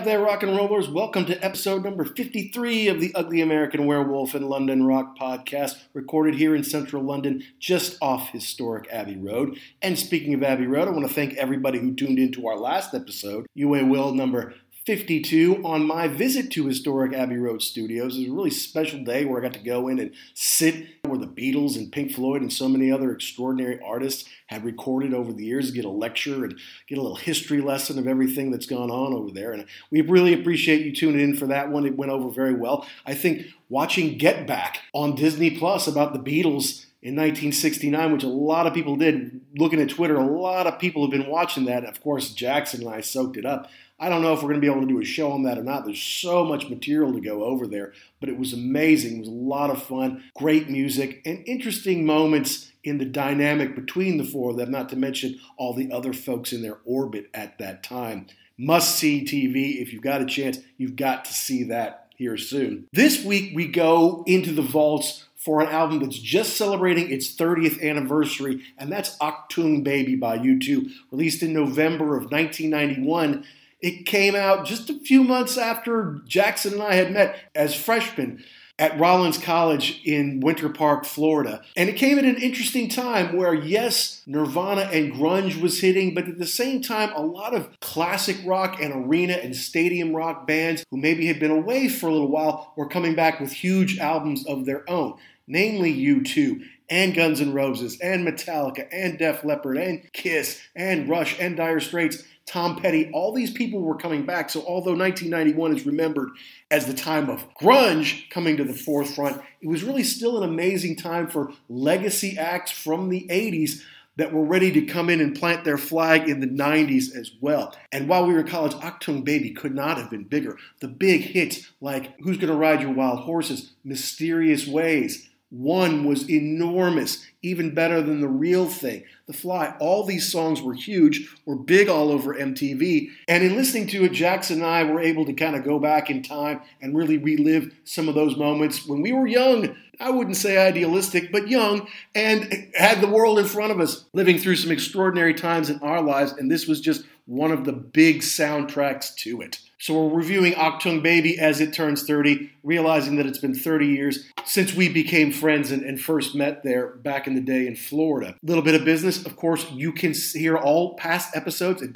out there, rock and rollers. Welcome to episode number 53 of the Ugly American Werewolf in London Rock podcast, recorded here in central London, just off historic Abbey Road. And speaking of Abbey Road, I want to thank everybody who tuned into our last episode, UA Will number 52 on my visit to historic Abbey Road Studios. It was a really special day where I got to go in and sit where the Beatles and Pink Floyd and so many other extraordinary artists had recorded over the years, get a lecture and get a little history lesson of everything that's gone on over there. And we really appreciate you tuning in for that one. It went over very well. I think watching Get Back on Disney Plus about the Beatles in 1969, which a lot of people did. Looking at Twitter, a lot of people have been watching that. Of course, Jackson and I soaked it up. I don't know if we're going to be able to do a show on that or not. There's so much material to go over there, but it was amazing. It was a lot of fun, great music, and interesting moments in the dynamic between the four of them, not to mention all the other folks in their orbit at that time. Must see TV. If you've got a chance, you've got to see that here soon. This week, we go into the vaults for an album that's just celebrating its 30th anniversary, and that's Achtung Baby by U2, released in November of 1991. It came out just a few months after Jackson and I had met as freshmen at Rollins College in Winter Park, Florida. And it came at an interesting time where, yes, Nirvana and grunge was hitting, but at the same time, a lot of classic rock and arena and stadium rock bands who maybe had been away for a little while were coming back with huge albums of their own, namely U2 and Guns N' Roses and Metallica and Def Leppard and Kiss and Rush and Dire Straits Tom Petty, all these people were coming back. So, although 1991 is remembered as the time of grunge coming to the forefront, it was really still an amazing time for legacy acts from the 80s that were ready to come in and plant their flag in the 90s as well. And while we were in college, Achtung Baby could not have been bigger. The big hits like Who's Gonna Ride Your Wild Horses, Mysterious Ways, one was enormous, even better than the real thing. The Fly, all these songs were huge, were big all over MTV. And in listening to it, Jackson and I were able to kind of go back in time and really relive some of those moments when we were young. I wouldn't say idealistic, but young, and had the world in front of us, living through some extraordinary times in our lives. And this was just one of the big soundtracks to it. So we're reviewing Achtung Baby as it turns 30, realizing that it's been 30 years since we became friends and, and, first met there back in the day in Florida. A little bit of business, of course, you can hear all past episodes at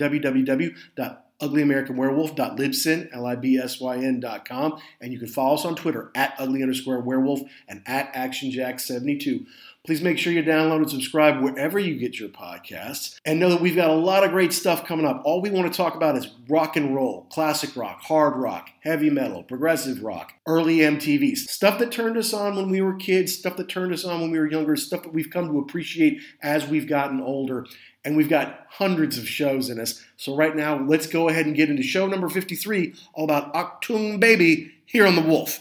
L-I-B-S-Y-N.com, and you can follow us on Twitter at ugly underscore werewolf and at actionjack72. Please make sure you download and subscribe wherever you get your podcasts. And know that we've got a lot of great stuff coming up. All we want to talk about is rock and roll, classic rock, hard rock, heavy metal, progressive rock, early MTVs. Stuff that turned us on when we were kids, stuff that turned us on when we were younger, stuff that we've come to appreciate as we've gotten older. And we've got hundreds of shows in us. So right now, let's go ahead and get into show number 53, all about Achtung Baby here on The Wolf.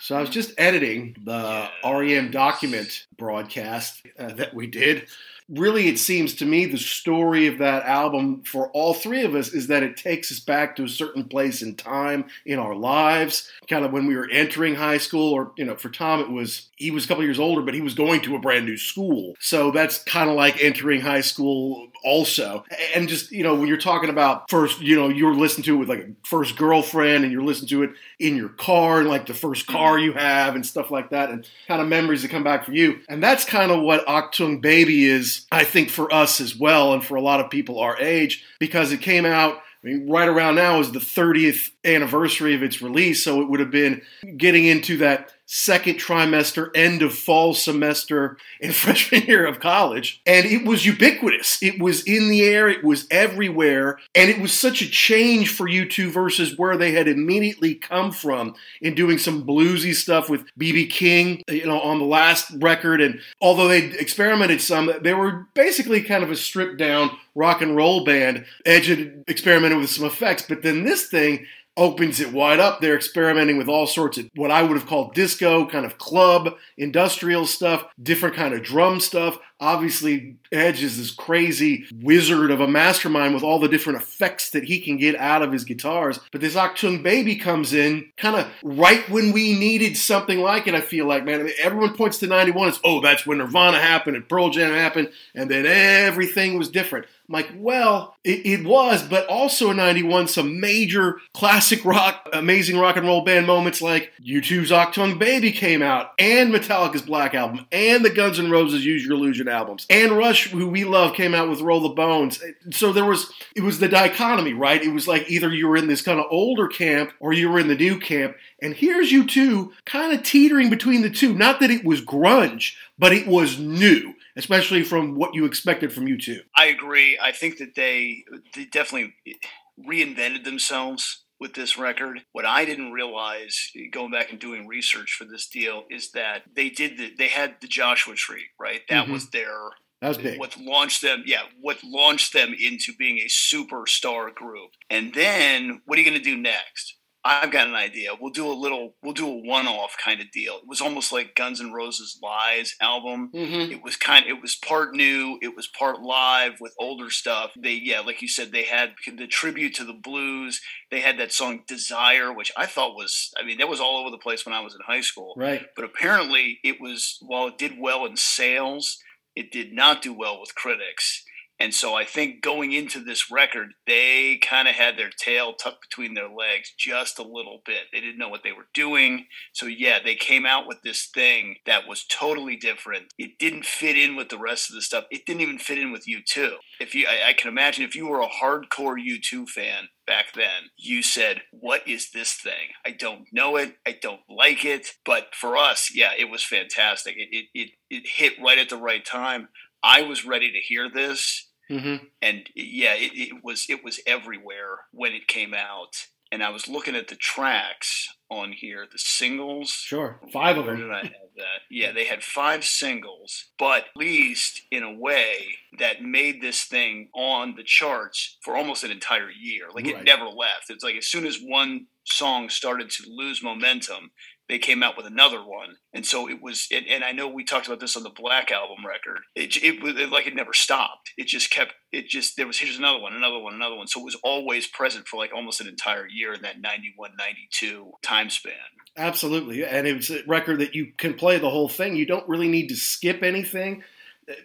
So I was just editing the REM document broadcast uh, that we did. Really, it seems to me the story of that album for all three of us is that it takes us back to a certain place in time in our lives, kind of when we were entering high school, or, you know, for Tom, it was, he was a couple years older, but he was going to a brand new school. So that's kind of like entering high school also. And just, you know, when you're talking about first, you know, you're listening to it with like a first girlfriend and you're listening to it in your car and like the first mm-hmm. car you have and stuff like that and kind of memories that come back for you. And that's kind of what Achtung Baby is, I think, for us as well and for a lot of people our age because it came out. I mean, right around now is the 30th anniversary of its release, so it would have been getting into that second trimester, end of fall semester in freshman year of college. And it was ubiquitous. It was in the air, it was everywhere. And it was such a change for U2 versus where they had immediately come from in doing some bluesy stuff with BB King, you know, on the last record. And although they experimented some, they were basically kind of a stripped down rock and roll band. Edge had experimented with some effects, but then this thing opens it wide up. They're experimenting with all sorts of what I would have called disco, kind of club, industrial stuff, different kind of drum stuff. Obviously, Edge is this crazy wizard of a mastermind with all the different effects that he can get out of his guitars. But this Achtung Baby comes in kind of right when we needed something like it, I feel like, man. I mean, everyone points to 91 as, oh, that's when Nirvana happened and Pearl Jam happened, and then everything was different. I'm like, well, it, it, was, but also in 91, some major classic rock, amazing rock and roll band moments like U2's Achtung Baby came out, and Metallica's Black Album, and the Guns N' Roses Use Your Illusion albums. And Rush, who we love, came out with Roll the Bones. So there was, it was the dichotomy, right? It was like either you were in this kind of older camp or you were in the new camp. And here's U2 kind of teetering between the two. Not that it was grunge, but it was new especially from what you expected from U2. I agree. I think that they they definitely reinvented themselves with this record. What I didn't realize going back and doing research for this deal is that they did the, they had the Joshua Tree, right? That mm-hmm. was their that was big. What launched them, yeah, what launched them into being a superstar group. And then what are you going to do next? I've got an idea. We'll do a little, we'll do a one-off kind of deal. It was almost like Guns N' Roses Lies album. Mm-hmm. It was kind, it was part new, it was part live with older stuff. They, yeah, like you said, they had the tribute to the blues. They had that song Desire, which I thought was, I mean, that was all over the place when I was in high school. Right. But apparently, it was while it did well in sales, it did not do well with critics and so I think going into this record, they kind of had their tail tucked between their legs just a little bit. They didn't know what they were doing. So, yeah, they came out with this thing that was totally different. It didn't fit in with the rest of the stuff. It didn't even fit in with U2. If you, I, I can imagine if you were a hardcore U2 fan, back then, you said, What is this thing? I don't know it. I don't like it. But for us, yeah, it was fantastic. It, it, it, it hit right at the right time. I was ready to hear this Mm-hmm. And yeah, it, it, was it was everywhere when it came out. And I was looking at the tracks on here, the singles. Sure, five of them. did I have that? Yeah, they had five singles, but at least in a way that made this thing on the charts for almost an entire year. Like right. it never left. It's like as soon as one song started to lose momentum, they came out with another one, and so it was. And, and I know we talked about this on the Black album record. It, it was like it never stopped. It just kept. It just there was here's another one, another one, another one. So it was always present for like almost an entire year in that 91, 92 time span. Absolutely, and it was a record that you can play the whole thing. You don't really need to skip anything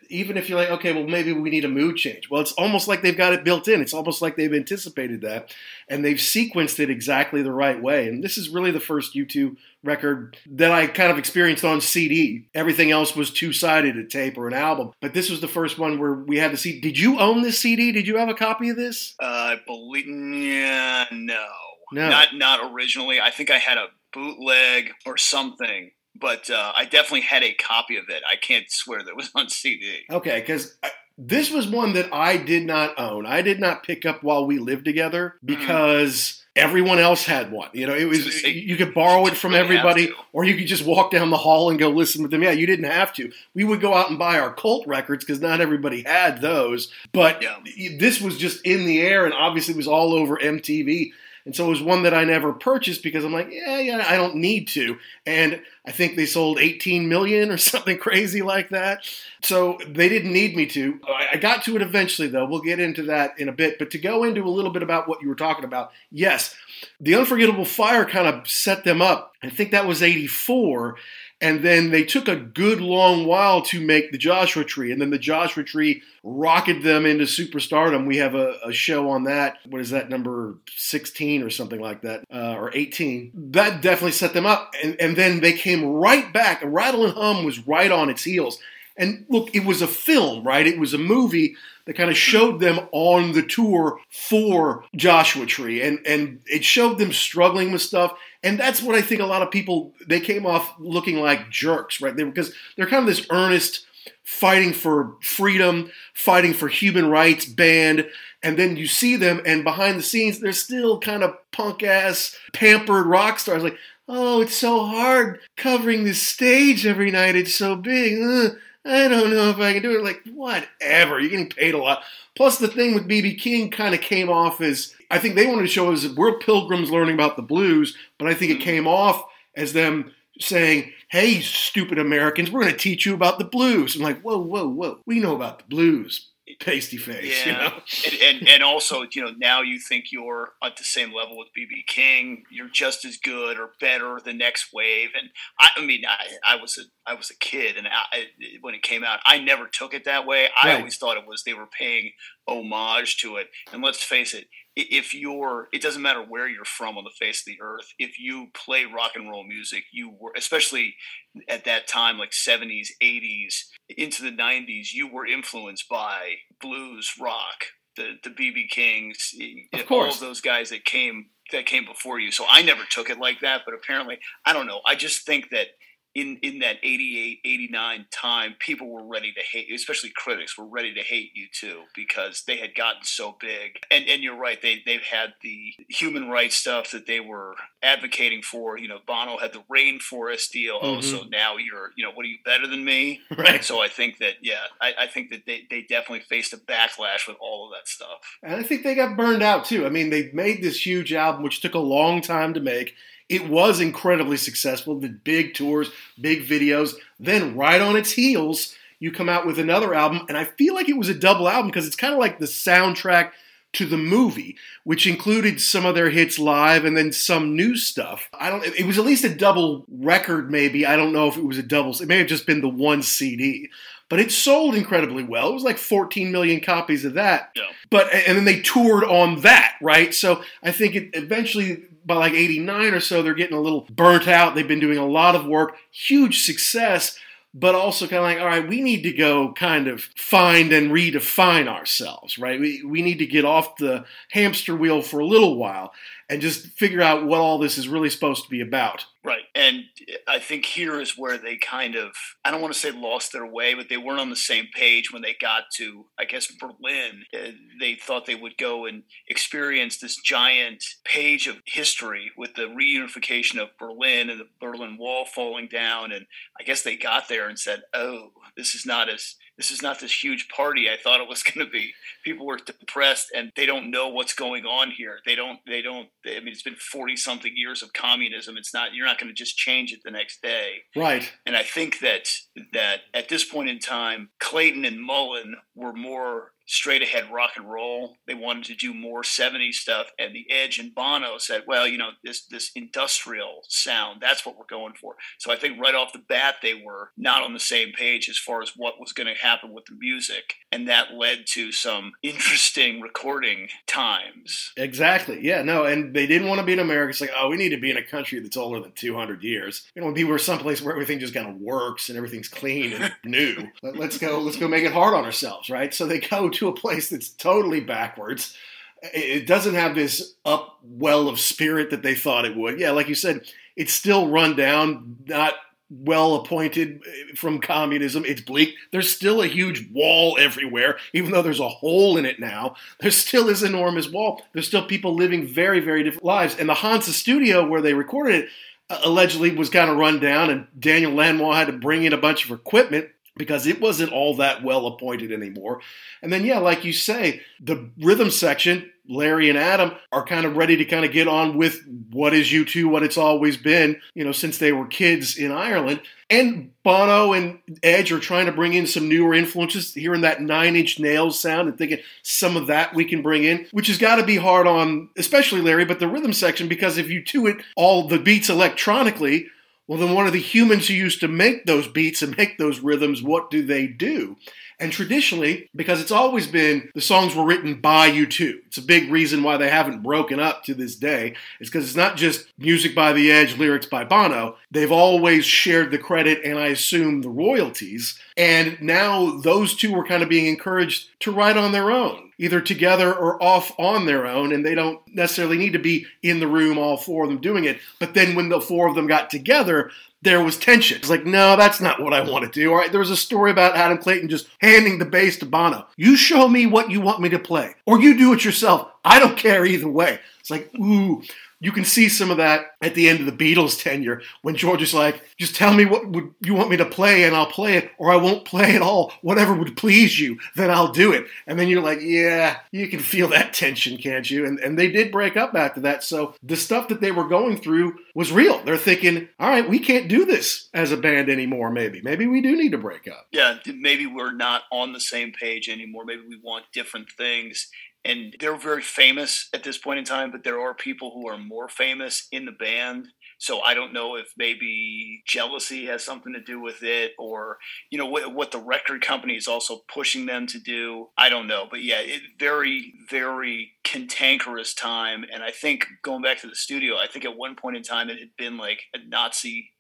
even if you're like, okay, well, maybe we need a mood change. Well, it's almost like they've got it built in. It's almost like they've anticipated that and they've sequenced it exactly the right way. And this is really the first U2 record that I kind of experienced on CD. Everything else was two sided, a tape or an album. But this was the first one where we had to see. Did you own this CD? Did you have a copy of this? Uh, I believe, yeah, no. No. not not originally. I think I had a bootleg or something, but uh, I definitely had a copy of it. I can't swear that it was on CD. Okay, because this was one that I did not own. I did not pick up while we lived together because everyone else had one. You know, it was you could borrow it from everybody, or you could just walk down the hall and go listen to them. Yeah, you didn't have to. We would go out and buy our cult records because not everybody had those. But Yeah. this was just in the air, and obviously it was all over MTV. And so it was one that I never purchased because I'm like, yeah, yeah, I don't need to. And I think they sold 18 million or something crazy like that. So they didn't need me to. I got to it eventually, though. We'll get into that in a bit. But to go into a little bit about what you were talking about, yes, the Unforgettable Fire kind of set them up. I think that was 84. And then they took a good long while to make the Joshua Tree. And then the Joshua Tree rocketed them into superstardom. We have a, a show on that. What is that, number 16 or something like that, uh, or 18? That definitely set them up. And, and then they came right back. Rattle and Hum was right on its heels. And look, it was a film, right? It was a movie that kind of showed them on the tour for Joshua Tree, and and it showed them struggling with stuff. And that's what I think a lot of people they came off looking like jerks, right? They, because they're kind of this earnest fighting for freedom, fighting for human rights band, and then you see them, and behind the scenes, they're still kind of punk ass, pampered rock stars. Like, oh, it's so hard covering this stage every night. It's so big. Ugh, I don't know if I can do it. Like, whatever. You're getting paid a lot. Plus, the thing with BB King kind of came off as I think they wanted to show us we're pilgrims learning about the blues, but I think it mm-hmm. came off as them saying, "Hey, stupid Americans, we're going to teach you about the blues." I'm like, "Whoa, whoa, whoa! We know about the blues, pasty face." Yeah, You know? and, and and also, you know, now you think you're at the same level with BB King. You're just as good or better the next wave. And I, I mean, I, I was a I was a kid, and I, I- when it came out, I never took it that way. I Right. always thought it was they were paying homage to it. And let's face it. If you're, it doesn't matter where you're from on the face of the earth. If you play rock and roll music, you were, especially at that time, like 70s, 80s, into the 90s, you were influenced by blues, rock, the the BB Kings, Of all of those guys that came that came before you. So I never took it like that, but apparently, I don't know. I just think that in in that 88 89 time people were ready to hate you especially critics were ready to hate U2 because they had gotten so big and and you're right they they've had the human rights stuff that they were advocating for you know bono had the rainforest deal oh Mhm. so now you're you know what are you better than me Right. so i think that yeah i, I think that they, they definitely faced a backlash with all of that stuff And I think they got burned out too. I mean, they made this huge album, which took a long time to make. It was incredibly successful, did big tours, big videos. Then, right on its heels, you come out with another album. And I feel like it was a double album because it's kind of like the soundtrack to the movie, which included some of their hits live and then some new stuff. I don't, it was at least a double record, maybe. I don't know if it was a double, it may have just been the one CD. But it sold incredibly well. It was like 14 million copies of that. Yeah. But and then they toured on that right? So i think it eventually by like 89 or so they're getting a little burnt out. They've been doing a lot of work. Huge success but also kind of like all right we need to go kind of find and redefine ourselves right? We, we need to get off the hamster wheel for a little while and just figure out what all this is really supposed to be about Right. And I think here is where they kind of, I don't want to say lost their way, but they weren't on the same page when they got to, I guess, Berlin. Uh, They thought they would go and experience this giant page of history with the reunification of Berlin and the Berlin Wall falling down. And I guess they got there and said, oh, this is not as. This is not this huge party I thought it was going to be. People were depressed, and they don't know what's going on here. They don't. They don't. I mean, it's been forty something years of communism. It's not. You're not going to just change it the next day. right And I think that that at this point in time, Clayton and Mullen were more straight ahead rock and roll. They wanted to do more 70s stuff. And the Edge and Bono said, well, you know, this this industrial sound, that's what we're going for. So I think right off the bat they were not on the same page as far as what was going to happen with the music. And that led to some interesting recording times. Exactly. Yeah. No, and they didn't want to be in America. It's like, oh, we need to be in a country that's older than 200 years. We don't want be where someplace where everything just kind of works and everything's clean and new. Let, let's go. Let's go make it hard on ourselves, right? So they go to a place that's totally backwards. It doesn't have this up well of spirit that they thought it would. Yeah, like you said, it's still run down, not well appointed eh, from communism. It's bleak. There's still a huge wall everywhere, even though there's a hole in it now. There still is enormous wall. There's still people living very, very different lives. And the Hansa studio where they recorded it uh, allegedly was kind of run down, and Daniel Lanois had to bring in a bunch of equipment because it wasn't all that well appointed anymore. And then, yeah, like you say, the rhythm section, Larry and Adam are kind of ready to kind of get on with what is U2, what it's always been, you know, since they were kids in Ireland. And Bono and Edge are trying to bring in some newer influences, hearing that nine inch nails sound and thinking some of that we can bring in, which has got to be hard on, especially Larry, but the rhythm section, because if you do it all the beats electronically, well, then one of the humans who used to make those beats and make those rhythms, what do they do? And traditionally, because it's always been the songs were written by U2 it's a big reason why they haven't broken up to this day. It's because it's not just music by the Edge, lyrics by Bono. They've always shared the credit and I assume the royalties. And now those two were kind of being encouraged to write on their own, either together or off on their own. And they don't necessarily need to be in the room, all four of them doing it. But then when the four of them got together, there was tension. It's like, no, that's not what I want to do. All right, there was a story about Adam Clayton just handing the bass to Bono. You show me what you want me to play, or you do it yourself. I don't care either way. It's like, ooh, you can see some of that at the end of the Beatles tenure when George is like, just tell me what would you want me to play and I'll play it, or I won't play at all. Whatever would please you, then I'll do it. And then you're like, yeah, you can feel that tension, can't you? And, and they did break up after that. So the stuff that they were going through was real. They're thinking, all right, we can't do this as a band anymore, maybe. Maybe we do need to break up. Yeah, maybe we're not on the same page anymore. Maybe we want different things and they're very famous at this point in time, but there are people who are more famous in the band. So I don't know if maybe jealousy has something to do with it, or you know what, what the record company is also pushing them to do. I don't know, but yeah, it very very cantankerous time. And I think going back to the studio, I think at one point in time it had been like a Nazi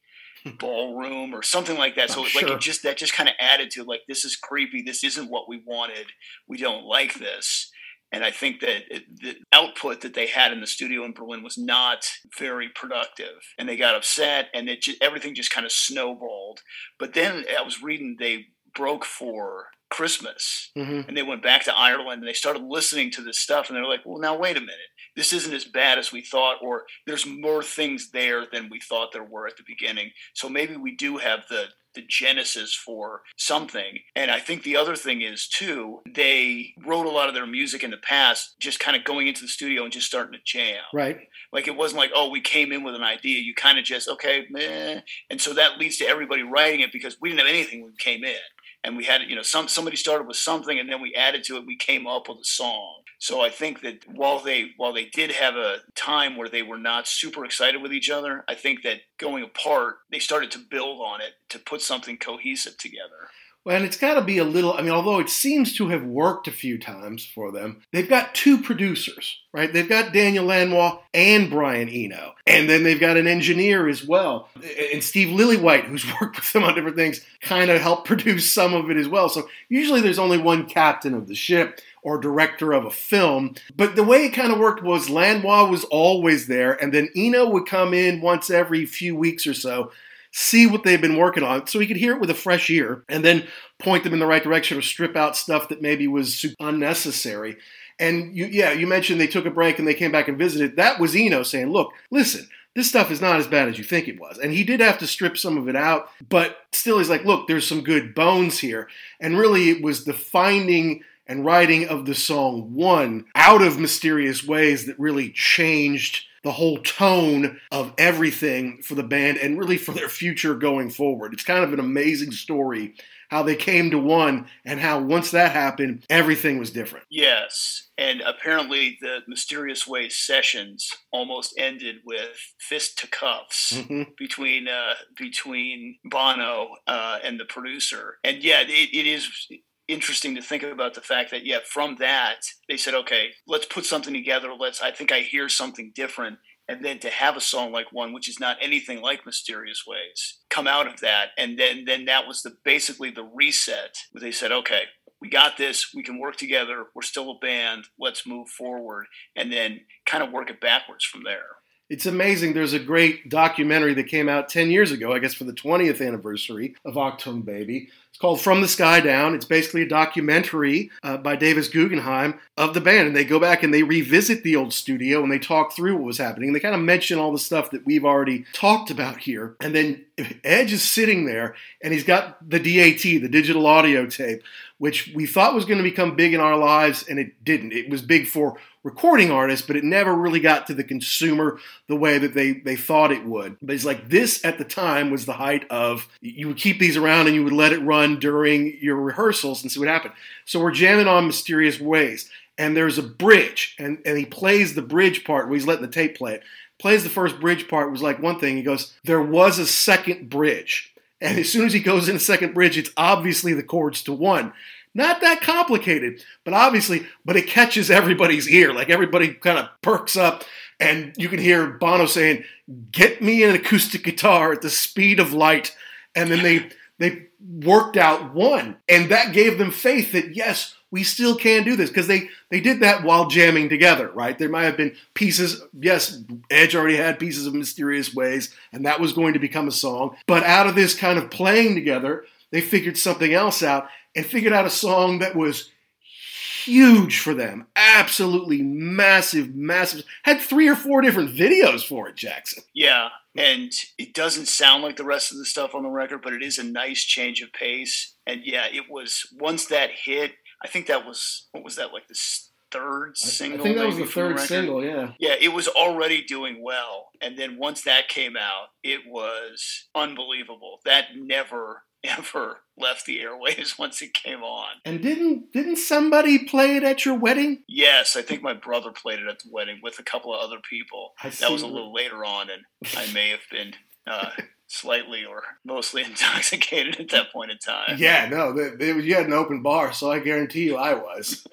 ballroom or something like that. So oh, like it just that just kind of added to like this is creepy. This isn't what we wanted. We don't like this. And I think that it, the output that they had in the studio in Berlin was not very productive. And they got upset, and it just, everything just kind of snowballed. But then I was reading they broke for Christmas, mm-hmm. and they went back to Ireland, and they started listening to this stuff, and they're like, "Well, now wait a minute, this isn't as bad as we thought, or there's more things there than we thought there were at the beginning. So maybe we do have the the genesis for something. And I think the other thing is too, they wrote a lot of their music in the past, just kind of going into the studio and just starting to jam. Right. Like it wasn't like, oh, we came in with an idea. You kind of just, okay, meh. And so that leads to everybody writing it because we didn't have anything when we came in. And we had, you know, some somebody started with something and then we added to it, we came up with a song. So I think that while they while they did have a time where they were not super excited with each other, I think that going apart, they started to build on it to put something cohesive together. Well, and it's got to be a little, I mean, although it seems to have worked a few times for them, they've got two producers, right? They've got Daniel Lanois and Brian Eno. And then they've got an engineer as well. And Steve Lillywhite, who's worked with them on different things, kind of helped produce some of it as well. So usually there's only one captain of the ship or director of a film. But the way it kind of worked was Lanois was always there, and then Eno would come in once every few weeks or so, see what they've been working on, so he could hear it with a fresh ear, and then point them in the right direction or strip out stuff that maybe was unnecessary. And you, yeah, you mentioned they took a break and they came back and visited. That was Eno saying, "Look, listen." This stuff is not as bad as you think it was. And he did have to strip some of it out, but still, he's like, look, there's some good bones here. And really, it was the finding and writing of the song One out of mysterious ways that really changed the whole tone of everything for the band and really for their future going forward. It's kind of an amazing story how they came to one and how once that happened, everything was different. Yes. And apparently, the Mysterious Way sessions almost ended with fist to cuffs mm-hmm. between uh, between Bono uh, and the producer. And yeah, it, it is interesting to think about the fact that yeah from that they said okay let's put something together let's i think i hear something different and then to have a song like one which is not anything like mysterious ways come out of that and then then that was the basically the reset where they said okay we got this. We can work together. We're still a band. Let's move forward, and then kind of work it backwards from there. It's amazing. There's a great documentary that came out 10 years ago, I guess for the 20th anniversary of Achtung Baby. It's called From the Sky Down. It's basically a documentary uh, by Davis Guggenheim of the band. And they go back and they revisit the old studio and they talk through what was happening. And they kind of mention all the stuff that we've already talked about here. And then Edge is sitting there and he's got the DAT, the digital audio tape, which we thought was going to become big in our lives, and it didn't. It was big for recording artists, but it never really got to the consumer the way that they, they thought it would. But it's like this at the time was the height of you would keep these around and you would let it run during your rehearsals and see what happened. So we're jamming on Mysterious Ways, and there's a bridge, and, and he plays the bridge part where he's letting the tape play it. Plays the first bridge part was like one thing. He goes, There was a second bridge. And as soon as he goes in the second bridge, it's obviously the chords to one. Not that complicated, but obviously, but it catches everybody's ear. Like everybody kind of perks up, and you can hear Bono saying, "Get me an acoustic guitar at the speed of light," and then they they worked out one, and that gave them faith that yes, we still can do this because they they did that while jamming together, right? There might have been pieces. Yes, Edge already had pieces of mysterious ways, and that was going to become a song. But out of this kind of playing together, they figured something else out and figured out a song that was huge for them. Absolutely massive, massive. Had three or four different videos for it, Jackson. Yeah, and it doesn't sound like the rest of the stuff on the record, but it is a nice change of pace. And yeah, it was once that hit. I think that was what was that like the third single? I think that was the third record? single. Yeah. Yeah, it was already doing well, and then once that came out, it was unbelievable. That never ever left the airwaves once it came on. And didn't didn't somebody play it at your wedding? Yes, I think my brother played it at the wedding with a couple of other people. I That was a little later on, and I may have been uh, slightly or mostly intoxicated at that point in time. Yeah, no, they, they, you had an open bar, so I guarantee you I was.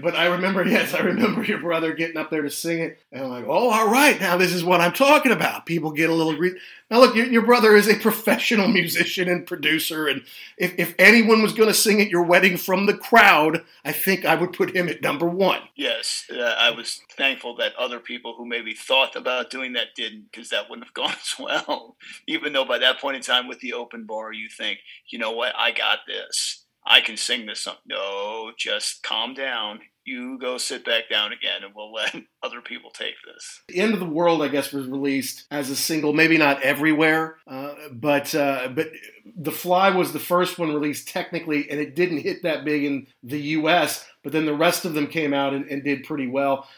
But I remember, yes, I remember your brother getting up there to sing it, and I'm like, oh, all right, now this is what I'm talking about. People get a little. Re- now, look, your, your brother is a professional musician and producer, and if, if anyone was going to sing at your wedding from the crowd, I think I would put him at number one. yes, uh, I was thankful that other people who maybe thought about doing that didn't, because that wouldn't have gone as well. Even though by that point in time, with the open bar, you think, you know what, I got this. I can sing this song. No, just calm down. You go sit back down again, and we'll let other people take this. The End of the World, I guess, was released as a single, maybe not everywhere, uh, but uh, but The Fly was the first one released technically, and it didn't hit that big in the U.S. But then the rest of them came out and, and did pretty well.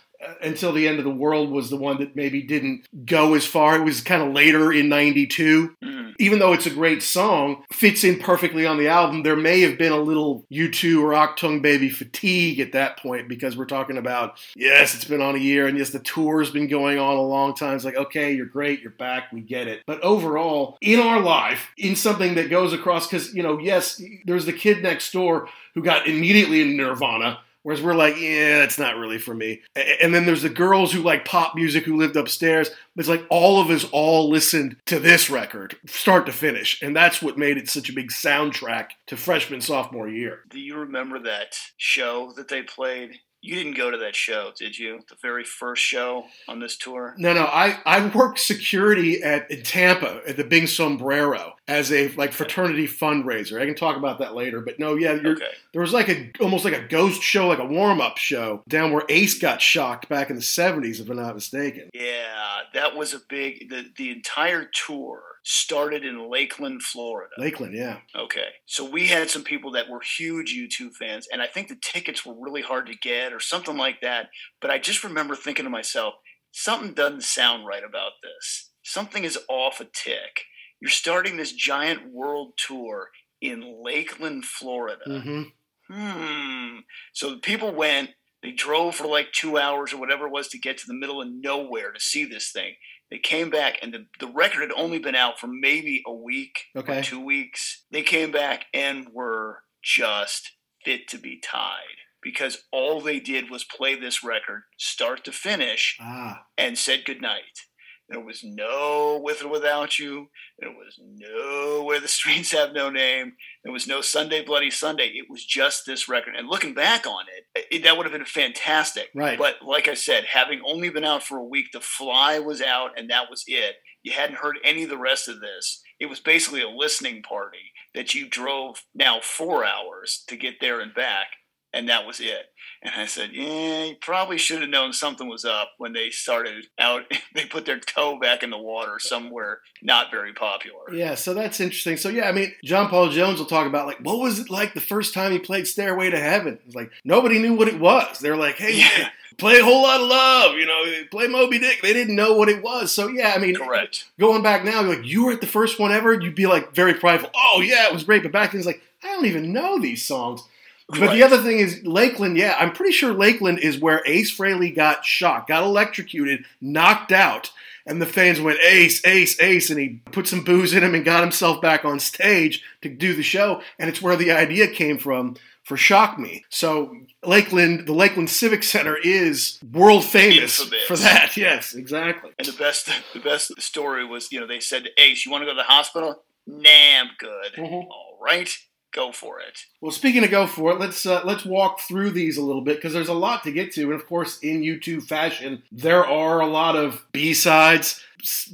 Until the end of the world was the one that maybe didn't go as far. It was kind of later in '92. Mm. Even though it's a great song, fits in perfectly on the album. There may have been a little U2 or Achtung Baby fatigue at that point because we're talking about yes, it's been on a year, and yes, the tour's been going on a long time. It's like okay, you're great, you're back, we get it. But overall, in our life, in something that goes across, because you know, yes, there's the kid next door who got immediately in Nirvana. Whereas we're like, yeah, it's not really for me. And then there's the girls who like pop music who lived upstairs. It's like all of us all listened to this record, start to finish. And that's what made it such a big soundtrack to freshman, sophomore year. Do you remember that show that they played? You didn't go to that show, did you? The very first show on this tour? No, no, I, I worked security at in Tampa at the Big Sombrero as a like fraternity fundraiser. I can talk about that later. But no, yeah, you're, Okay. there was like a almost like a ghost show, like a warm up show down where Ace got shocked back in the '70s, if I'm not mistaken. Yeah, that was a big. The the entire tour started in Lakeland, Florida. Lakeland, yeah. Okay, so we had some people that were huge U2 fans, and I think the tickets were really hard to get or something like that. But I just remember thinking to myself, something doesn't sound right about this. Something is off a tick. You're starting this giant world tour in Lakeland, Florida. hmm Hmm. So the people went, they drove for like two hours or whatever it was to get to the middle of nowhere to see this thing. They came back, and the, the record had only been out for maybe a week Okay. or two weeks. They came back and were just fit to be tied because all they did was play this record start to finish Ah, and said goodnight. There was no With or Without You. There was no Where the Streets Have No Name. There was no Sunday Bloody Sunday. It was just this record. And looking back on it, it that would have been fantastic. Right. But like I said, having only been out for a week, The Fly was out and that was it. You hadn't heard any of the rest of this. It was basically a listening party that you drove now four hours to get there and back and that was it. And I said, yeah, you probably should have known something was up when they started out. they put their toe back in the water somewhere not very popular. Yeah, so that's interesting. So yeah, I mean, John Paul Jones will talk about like what was it like the first time he played Stairway to Heaven? It's like nobody knew what it was. They're like, hey, Yeah. play a whole lot of love, you know, play Moby Dick. They didn't know what it was. So yeah, I mean, Correct. going back now, you're like you were at the first one ever. You'd be like very prideful. Oh yeah, it was great. But back then, it's like I don't even know these songs. But Right. the other thing is Lakeland. Yeah, I'm pretty sure Lakeland is where Ace Frehley got shot, got electrocuted, knocked out, and the fans went Ace, Ace, Ace, and he put some booze in him and got himself back on stage to do the show. And it's where the idea came from for Shock Me. So Lakeland, the Lakeland Civic Center is world famous Infamous. for that. Yes, exactly. And the best, the best story was, you know, they said to Ace, "You want to go to the hospital? Nah, I'm good. Mhm. All right, go for it." Well, speaking of go for it, let's uh, let's walk through these a little bit because there's a lot to get to, and of course, in U2 fashion, there are a lot of B sides,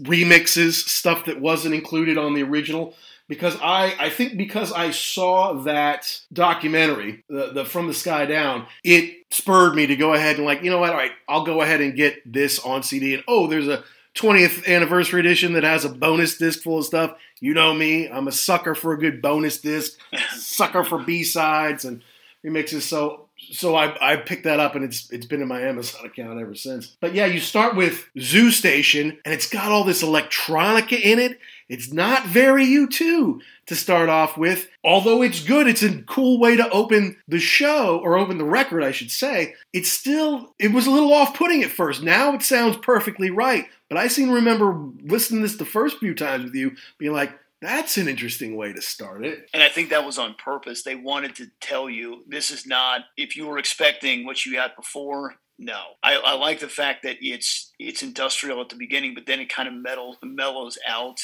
remixes, stuff that wasn't included on the original. Because I, I think because I saw that documentary, the, the From the Sky Down, it spurred me to go ahead and like, you know what, all right, I'll go ahead and get this on CD. And oh, there's a 20th anniversary edition that has a bonus disc full of stuff. You know me, I'm a sucker for a good bonus disc sucker for B sides and remixes. So so I, I picked that up and it's it's been in my Amazon account ever since. But yeah, you start with Zoo Station and it's got all this electronica in it. It's not very U2 to start off with. Although it's good, it's a cool way to open the show or open the record, I should say. It's still it was a little off-putting at first. Now it sounds perfectly right. But I seem to remember listening to this the first few times with you, being like, that's an interesting way to start it. And I think that was on purpose. They wanted to tell you this is not if you were expecting what you had before. No, I, I like the fact that it's it's industrial at the beginning, but then it kind of mellows mellows out.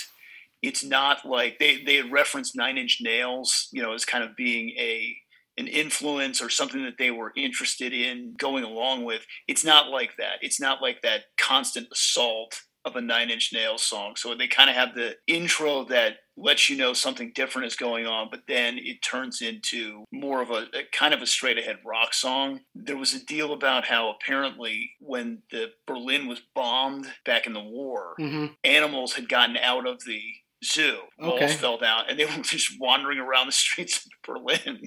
It's not like they they had referenced Nine Inch Nails, you know, as kind of being a an influence or something that they were interested in going along with. It's not like that. It's not like that constant assault of a Nine Inch Nails song. So they kind of have the intro that lets you know something different is going on, but then it turns into more of a, a kind of a straight ahead rock song. There was a deal about how apparently when the Berlin was bombed back in the war, Mm-hmm. animals had gotten out of the zoo. Walls Okay. fell down, and they were just wandering around the streets of Berlin.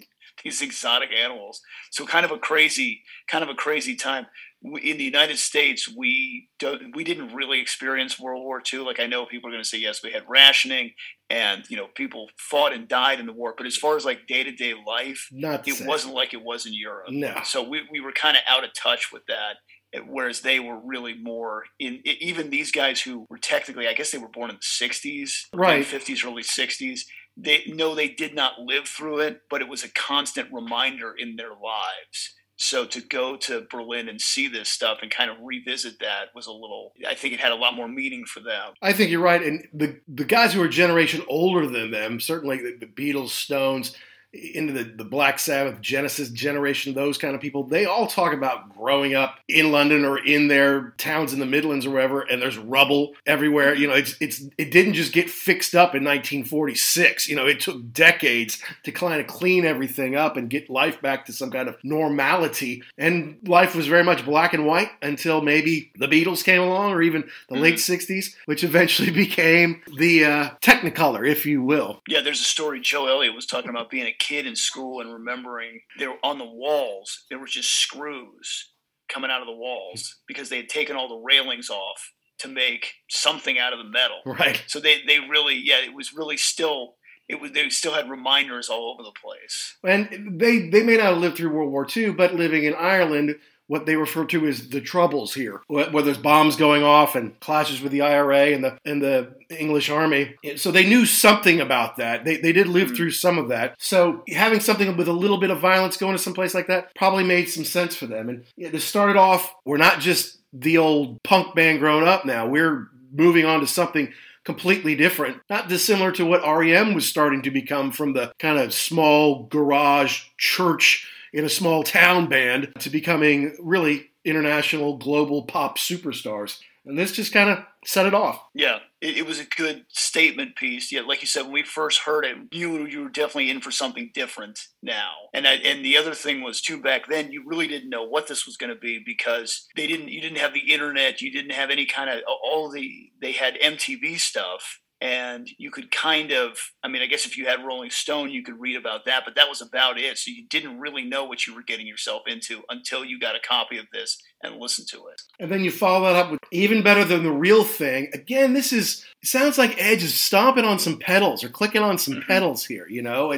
These exotic animals. So kind of a crazy, kind of a crazy time. We- In the United States, we don't, we didn't really experience World War II. Like I know people are going to say, yes, we had rationing, and you know, people fought and died in the war. But as far as like day to day life, Not it same. wasn't like it was in Europe. No. So we, we were kind of out of touch with that. eh, Whereas they were really more in even these guys who were technically, I guess they were born in the '60s, Right. '50s, early '60s. They no, they did not live through it, but it was a constant reminder in their lives. So to go to Berlin and see this stuff and kind of revisit that was a little. I think it had a lot more meaning for them. I think you're right, and the the guys who are generation older than them, certainly the, the Beatles, Stones, into the, the Black Sabbath, Genesis generation, those kind of people, they all talk about growing up in London or in their towns in the Midlands or wherever, and there's rubble everywhere. You know, it's it's it didn't just get fixed up in 1946. You know, it took decades to kind of clean everything up and get life back to some kind of normality. And life was very much black and white until maybe the Beatles came along, or even the late 60s, which eventually became the uh, Technicolor, if you will. Yeah, there's a story. Joe Elliott was talking about being a kid in school and remembering there were on the walls there was just screws coming out of the walls because they had taken all the railings off to make something out of the metal. Right. So they they really yeah it was really still it was they still had reminders all over the place. And they, they may not have lived through World War II, but living in Ireland, what they refer to as the troubles here, where there's bombs going off and clashes with the IRA and the and the English army. So they knew something about that. They, they did live Mhm. through some of that. So having something with a little bit of violence going to some place like that probably made some sense for them. And yeah, to start it off, we're not just the old punk band grown up now. We're moving on to something completely different, not dissimilar to what REM was starting to become from the kind of small garage church in a small town band to becoming really international global pop superstars. And this just kind of set it off. Yeah, it, it, was a good statement piece. Yeah, like you said, when we first heard it, you you were definitely in for something different now. And I, and the other thing was too back then you really didn't know what this was going to be because they didn't you didn't have the internet, you didn't have any kind of all the they had MTV stuff and you could kind of i mean i guess if you had rolling stone you could read about that but that was about it. So you didn't really know what you were getting yourself into until you got a copy of this and listened to it. And then you follow that up with even better than the real thing. Again this is sounds like edge is stomping on some pedals or clicking on some mm-hmm. pedals here you know?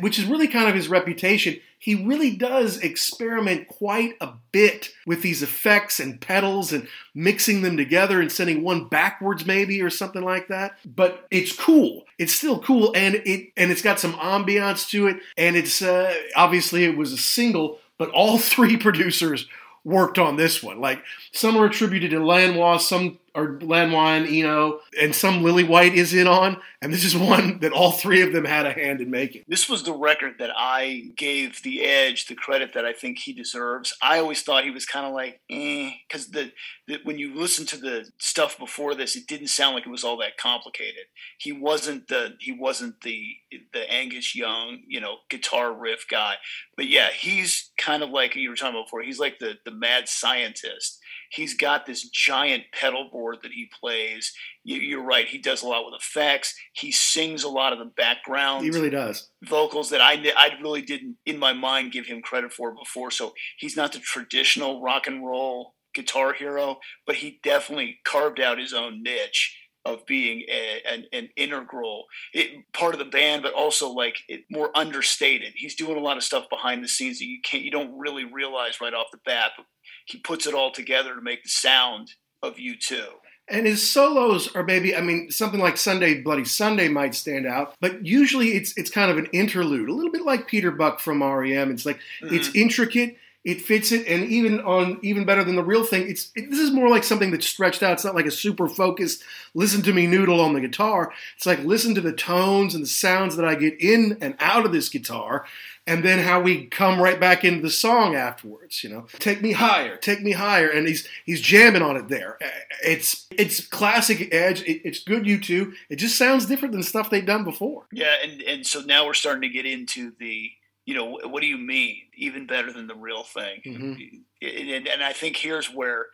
Which is really kind of his reputation he really does experiment quite a bit with these effects and pedals and mixing them together and sending one backwards maybe or something like that. But it's cool. It's still cool and it and it's got some ambiance to it and it's uh, obviously it was a single but all three producers worked on this one. Like some are attributed to Lanois, some are Lanois and Eno, and some Lillywhite is in on. And this is one that all three of them had a hand in making. This was the record that I gave the Edge the credit that I think he deserves. I always thought he was kind of like, eh, because the, the when you listen to the stuff before this, it didn't sound like it was all that complicated. He wasn't the he wasn't the the Angus Young, you know, guitar riff guy. But yeah, he's kind of like you were talking about before. He's like the the mad scientist He's got this giant pedal board that he plays. You're right. He does a lot with effects. He sings a lot of the background. He really does vocals that I I really didn't in my mind give him credit for before. So he's not the traditional rock and roll guitar hero, but he definitely carved out his own niche of being a, an, an, integral it, part of the band, but also like it, more understated. He's doing a lot of stuff behind the scenes that you can't, you don't really realize right off the bat. But he puts it all together to make the sound of U2. And his solos are maybe, I mean, something like Sunday Bloody Sunday might stand out, but usually it's it's kind of an interlude, a little bit like Peter Buck from REM. It's like mm-hmm. it's intricate, it fits it, and even on even better than the real thing, it's it, this is more like something that's stretched out. It's not like a super focused listen to me noodle on the guitar. It's like listen to the tones and the sounds that I get in and out of this guitar, and then how we come right back into the song afterwards. You know, take me higher, take me higher, and he's he's jamming on it there. It's it's classic Edge. It, it's good U2 It just sounds different than stuff they've done before. Yeah, and and so now we're starting to get into the you know, what do you mean? Even better than the real thing. Mm-hmm. And, and I think here's where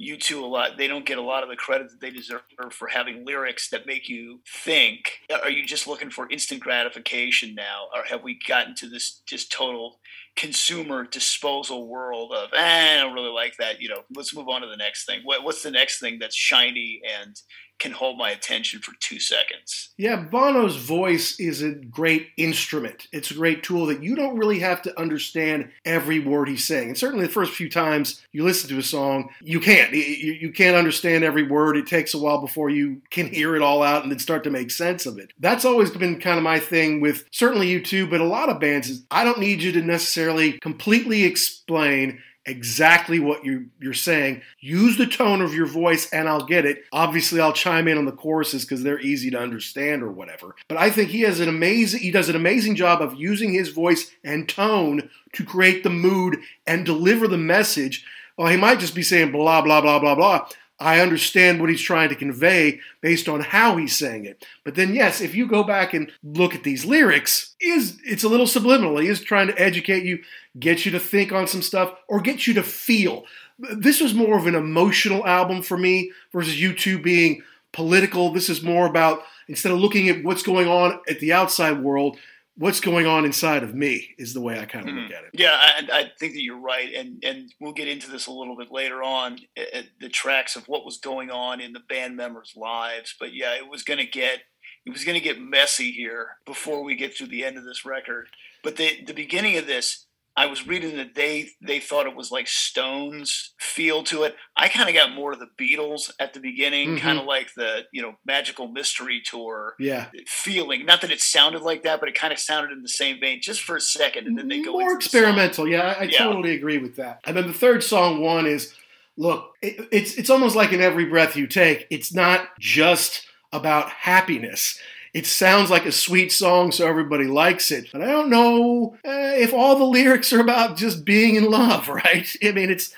U2 a lot they don't get a lot of the credit that they deserve for having lyrics that make you think. Are you just looking for instant gratification now or have we gotten to this just total consumer disposal world of eh, i don't really like that you know let's move on to the next thing what, what's the next thing that's shiny and can hold my attention for two seconds. Yeah, Bono's voice is a great instrument. It's a great tool that you don't really have to understand every word he's saying. And certainly the first few times you listen to a song, you can't. You, can't understand every word. It takes a while before you can hear it all out and then start to make sense of it. That's always been kind of my thing with certainly U2, but a lot of bands is I don't need you to necessarily completely explain exactly what you, you're saying. Use the tone of your voice and I'll get it. Obviously, I'll chime in on the choruses because they're easy to understand or whatever. But I think he has an amazing he does an amazing job of using his voice and tone to create the mood and deliver the message. Well, he might just be saying blah blah blah blah blah. I understand what he's trying to convey based on how he's saying it. But then, yes, if you go back and look at these lyrics, is it's a little subliminal. He is trying to educate you, get you to think on some stuff, or get you to feel. This was more of an emotional album for me versus U2 being political. This is more about instead of looking at what's going on at the outside world, what's going on inside of me is the way I kind of mm-hmm. look at it. Yeah, I, I, think that you're right, and and we'll get into this a little bit later on at the tracks of what was going on in the band members' lives. But yeah, it was going to get it was going to get messy here before we get to the end of this record. But the the beginning of this I was reading that they they thought it was like Stones feel to it. I kind of got more of the Beatles at the beginning, mm-hmm. kind of like the you know Magical Mystery Tour yeah. feeling. Not that it sounded like that, but it kind of sounded in the same vein just for a second, and then they go more experimental. Yeah, I, I yeah. totally agree with that. And then the third song one is look, it, it's it's almost like in every breath you take. It's not just about happiness. It sounds like a sweet song, so everybody likes it. But I don't know uh, if all the lyrics are about just being in love, right? I mean, it's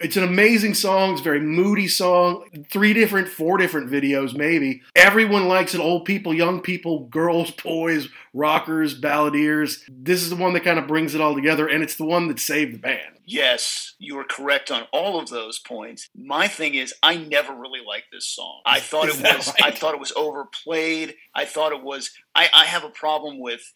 it's an amazing song. It's a very moody song. Three different, four different videos, maybe. Everyone likes it. Old people, young people, girls, boys, rockers, balladeers. This is the one that kind of brings it all together, and it's the one that saved the band. Yes, you are correct on all of those points. My thing is, I never really liked this song. I thought it was. right? I thought it was overplayed. I thought it was. I, I have a problem with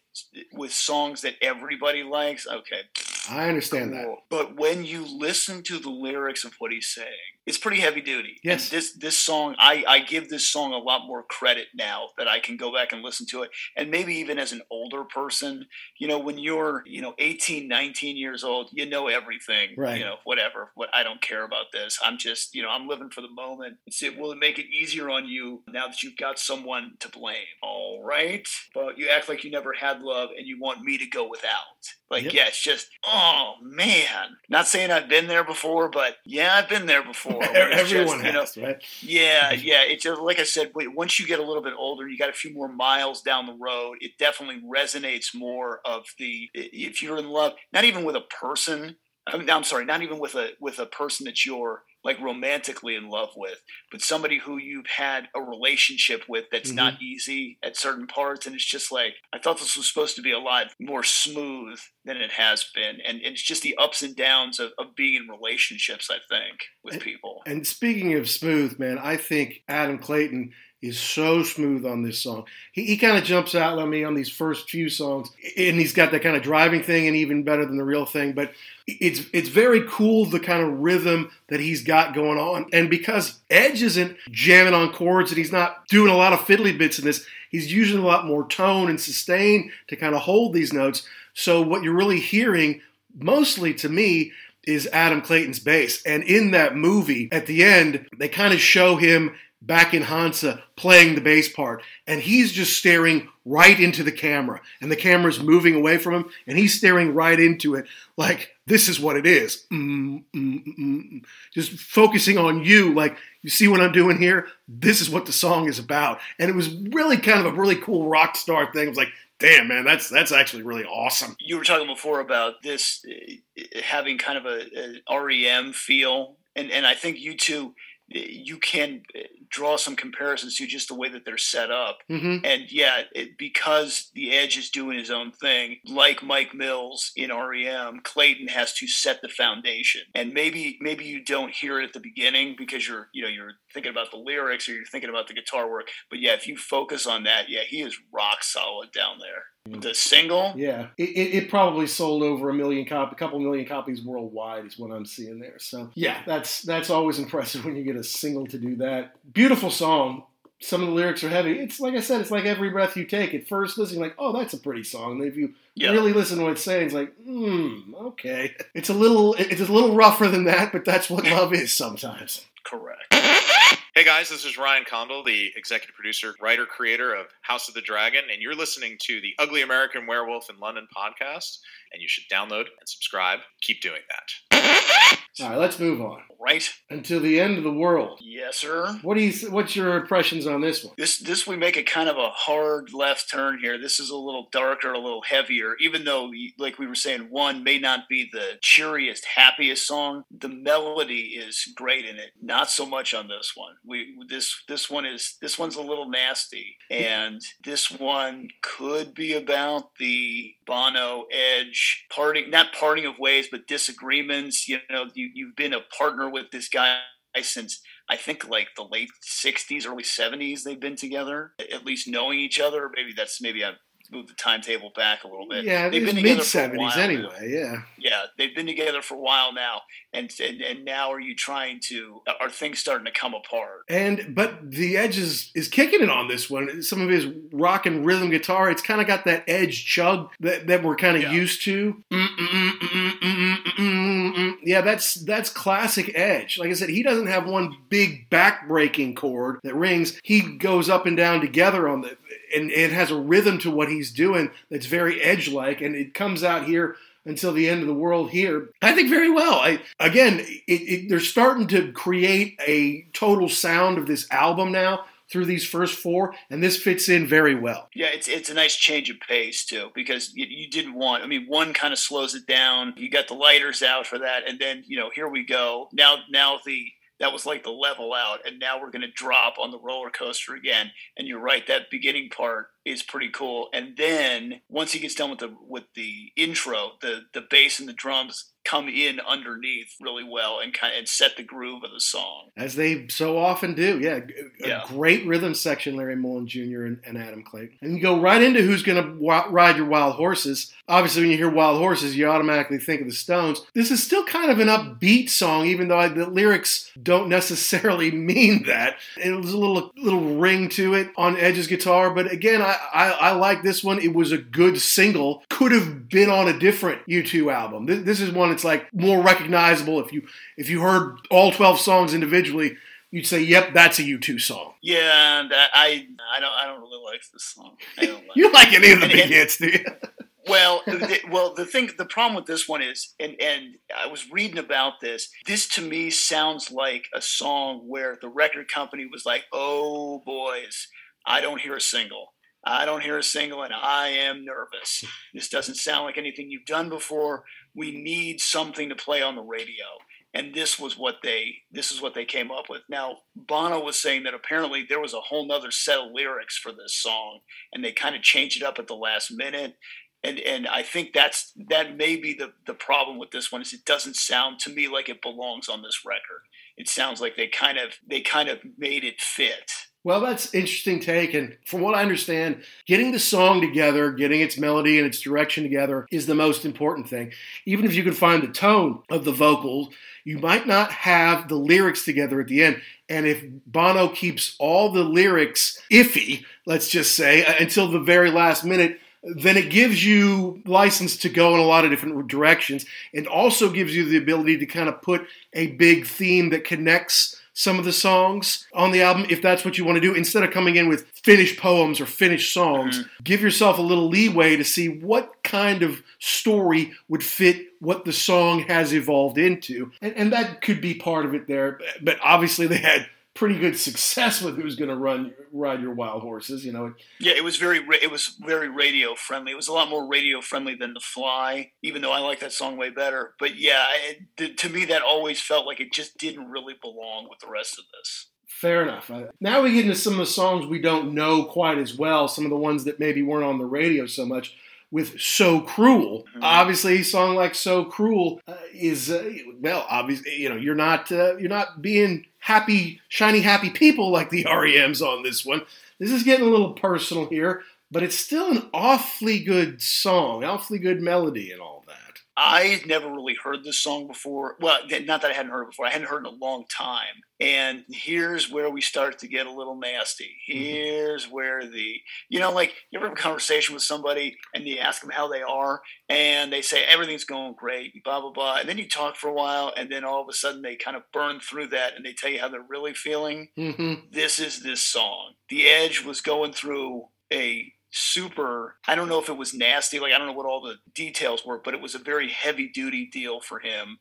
with songs that everybody likes. Okay, I understand that. But when you listen to the lyrics of what he's saying, it's pretty heavy duty. Yes. And this this song, I, I give this song a lot more credit now that I can go back and listen to it. And maybe even as an older person, you know, when you're, you know, 18, 19 years old, you know everything. Thing, right. You know, whatever. What I don't care about this. I'm just, you know, I'm living for the moment. It's it will make it easier on you now that you've got someone to blame. All right. But you act like you never had love and you want me to go without. Like, Yep. yeah, it's just, oh man. Not saying I've been there before, but yeah, I've been there before. Everyone just, you know, has, right? yeah, yeah. It's just, like I said. wait, Once you get a little bit older, you got a few more miles down the road. It definitely resonates more of the if you're in love, not even with a person. I mean, I'm sorry, not even with a with a person that you're like romantically in love with, but somebody who you've had a relationship with that's Mm-hmm. not easy at certain parts, and it's just like I thought this was supposed to be a lot more smooth than it has been, and, and it's just the ups and downs of, of being in relationships. I think with people. And speaking of smooth, man, I think Adam Clayton is so smooth on this song. He, he kind of jumps out on me on these first few songs, and he's got that kind of driving thing, and even better than the real thing. But it's it's very cool the kind of rhythm that he's got going on, and because Edge isn't jamming on chords and he's not doing a lot of fiddly bits in this, he's using a lot more tone and sustain to kind of hold these notes. So what you're really hearing, mostly to me, is Adam Clayton's bass. And in that movie, at the end, they kind of show him back in Hansa playing the bass part. And he's just staring right into the camera. And the camera's moving away from him. And he's staring right into it like, this is what it is. Mm, mm, mm, mm. Just focusing on you. Like, you see what I'm doing here? This is what the song is about. And it was really kind of a really cool rock star thing. It was like, damn, man, that's that's actually really awesome. you were talking before about this uh, having kind of a, a REM feel, and and I think U2 uh, you can uh, draw some comparisons to just the way that they're set up. hmm And yeah, it, because the Edge is doing his own thing, like Mike Mills in REM, Clayton has to set the foundation. And maybe maybe you don't hear it at the beginning because you're you know you're thinking about the lyrics or you're thinking about the guitar work. But yeah, if you focus on that, yeah, he is rock solid down there. The single, Yeah, it, it, it probably sold over a million cop, a couple million copies worldwide is what I'm seeing there. So yeah, that's that's always impressive when you get a single to do that. Beautiful song. Some of the lyrics are heavy. It's like I said, it's like every breath you take. At first, listening, like, oh, that's a pretty song. And if you yeah. really listen to what it's saying, it's like, hmm, okay. It's a little, it's a little rougher than that, but that's what love is sometimes. correct. Hey guys, this is Ryan Condal, the executive producer, writer, creator of House of the Dragon, and you're listening to the Ugly American Werewolf in London podcast, and you should download and subscribe. Keep doing that. All right, let's move on. Right? Until the end of the world. Yes, sir. What do you? What's your impressions on this one? This this we make a kind of a hard left turn here. This is a little darker, a little heavier. Even though, like we were saying, one may not be the cheeriest, happiest song, the melody is great in it. Not so much on this one. We this this one is this one's a little nasty, and this one could be about the Bono Edge parting, not parting of ways, but disagreements. You know, you you've been a partner with this guy since I think like the late '60s, early '70s. They've been together, at least knowing each other. Maybe that's maybe I moved the timetable back a little bit. Yeah, they've been mid together for a seventies while now. anyway. Yeah. Yeah, they've been together for a while now, and, and and now are you trying to? Are things starting to come apart? And but the Edge is, is kicking it on this one. Some of his rock and rhythm guitar, it's kind of got that Edge chug that, that we're kind of Yeah. used to. Yeah, that's that's classic Edge. Like I said, he doesn't have one big back-breaking chord that rings. He goes up and down together on the, and it has a rhythm to what he's doing that's very Edge-like, and it comes out here until the end of the world here. I think very well. I again, it, it, they're starting to create a total sound of this album now through these first four, and this fits in very well. Yeah, it's it's a nice change of pace too, because you, you didn't want. I mean, one kind of slows it down. You got the lighters out for that, and then you know here we go. Now now the that was like the level out, and now we're going to drop on the roller coaster again. And you're right, that beginning part is pretty cool. And then once he gets done with the with the intro, the the bass and the drums come in underneath really well and kind of, and set the groove of the song as they so often do. Yeah, a Yeah. great rhythm section, Larry Mullen Jr. and, and Adam Clayton, and you go right into who's going to w- ride your wild horses. Obviously, when you hear wild horses, you automatically think of the Stones. This is still kind of an upbeat song, even though I, the lyrics don't necessarily mean that. It was a little little ring to it on Edge's guitar, but again, I, I, I like this one. It was a good single. Could have been on a different U2 album. This, this is one that's like more recognizable. If you if you heard all twelve songs individually, you'd say, "Yep, that's a U2 song." Yeah, I I don't I don't really like this song. I don't like You don't like any of the big hits, do you? Well, the, well, the thing, the problem with this one is, and and I was reading about this. This to me sounds like a song where the record company was like, "Oh boys, I don't hear a single. I don't hear a single, and I am nervous. This doesn't sound like anything you've done before. We need something to play on the radio." And this was what they this is what they came up with. Now Bono was saying that apparently there was a whole nother set of lyrics for this song, and they kind of changed it up at the last minute and and I think that's that may be the the problem with this one is it doesn't sound to me like it belongs on this record. It sounds like they kind of they kind of made it fit. Well, that's interesting take, and from what I understand, getting the song together, getting its melody and its direction together is the most important thing. Even if you can find the tone of the vocals, you might not have the lyrics together at the end. And if Bono keeps all the lyrics iffy, let's just say, uh, until the very last minute, then it gives you license to go in a lot of different directions. And also gives you the ability to kind of put a big theme that connects some of the songs on the album if that's what you want to do. Instead of coming in with finished poems or finished songs mm-hmm. give yourself a little leeway to see what kind of story would fit what the song has evolved into. And, and that could be part of it there but obviously they had pretty good success with who's going to run ride your wild horses you know Yeah, it was very it was very radio friendly. It was a lot more radio friendly than The Fly, even though I like that song way better. But yeah, it, to me that always felt like it just didn't really belong with the rest of this. Fair enough. Now we get into some of the songs we don't know quite as well, some of the ones that maybe weren't on the radio so much. With So Cruel, Mhm. obviously, a song like So Cruel uh, is uh, well, obviously, you know, you're not uh, you're not being happy, shiny, happy people like the REM's on this one. This is getting a little personal here, but it's still an awfully good song, awfully good melody, and all. I never really heard this song before. Well, not that I hadn't heard it before. I hadn't heard it in a long time. And here's where we start to get a little nasty. Here's where the, you know, like you ever have a conversation with somebody and you ask them how they are, and they say everything's going great, blah blah blah, and then you talk for a while, and then all of a sudden they kind of burn through that and they tell you how they're really feeling hmm this is this song. The Edge was going through a super, I don't know if it was nasty, like I don't know what all the details were, but it was a very heavy duty deal for him.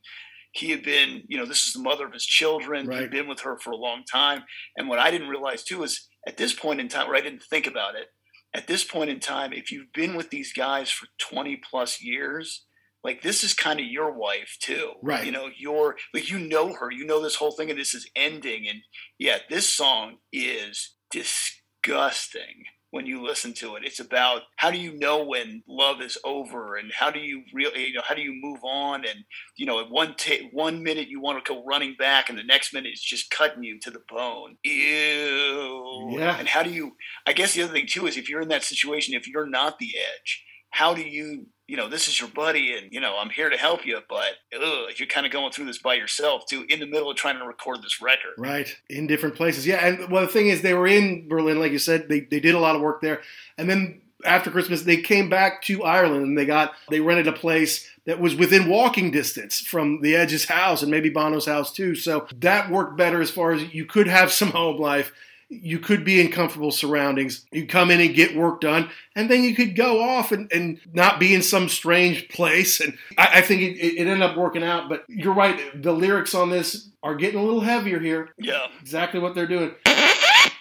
He had been, you know, this is the mother of his children. Right. He'd been with her for a long time. And what I didn't realize too is at this point in time, where I didn't think about it, at this point in time, if you've been with these guys for 20 plus years, like this is kind of your wife too. Right. You know, you're like you know her, you know this whole thing and this is ending. And yeah, this song is disgusting when you listen to it. It's about how do you know when love is over and how do you really you know how do you move on and you know at one ta- one minute you want to go running back and the next minute it's just cutting you to the bone. Ew. Yeah. And how do you I guess the other thing too is if you're in that situation if you're not the edge how do you you know this is your buddy and you know i'm here to help you but ugh, you're kind of going through this by yourself too in the middle of trying to record this record Right, in different places. Yeah, and well, the thing is, they were in Berlin, like you said. They they did a lot of work there, and then after Christmas, they came back to Ireland and they got they rented a place that was within walking distance from the Edge's house and maybe Bono's house too. So that worked better as far as you could have some home life you could be in comfortable surroundings. You come in and get work done, and then you could go off and, and not be in some strange place. And I, I think it, it ended up working out. But you're right. The lyrics on this are getting a little heavier here. Yeah. Exactly what they're doing.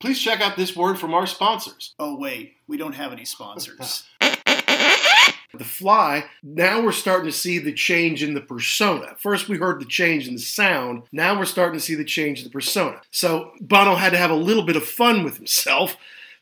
Please check out this word from our sponsors. Oh, wait, we don't have any sponsors. The Fly, now we're starting to see the change in the persona. First, we heard the change in the sound. Now we're starting to see the change in the persona. So, Bono had to have a little bit of fun with himself,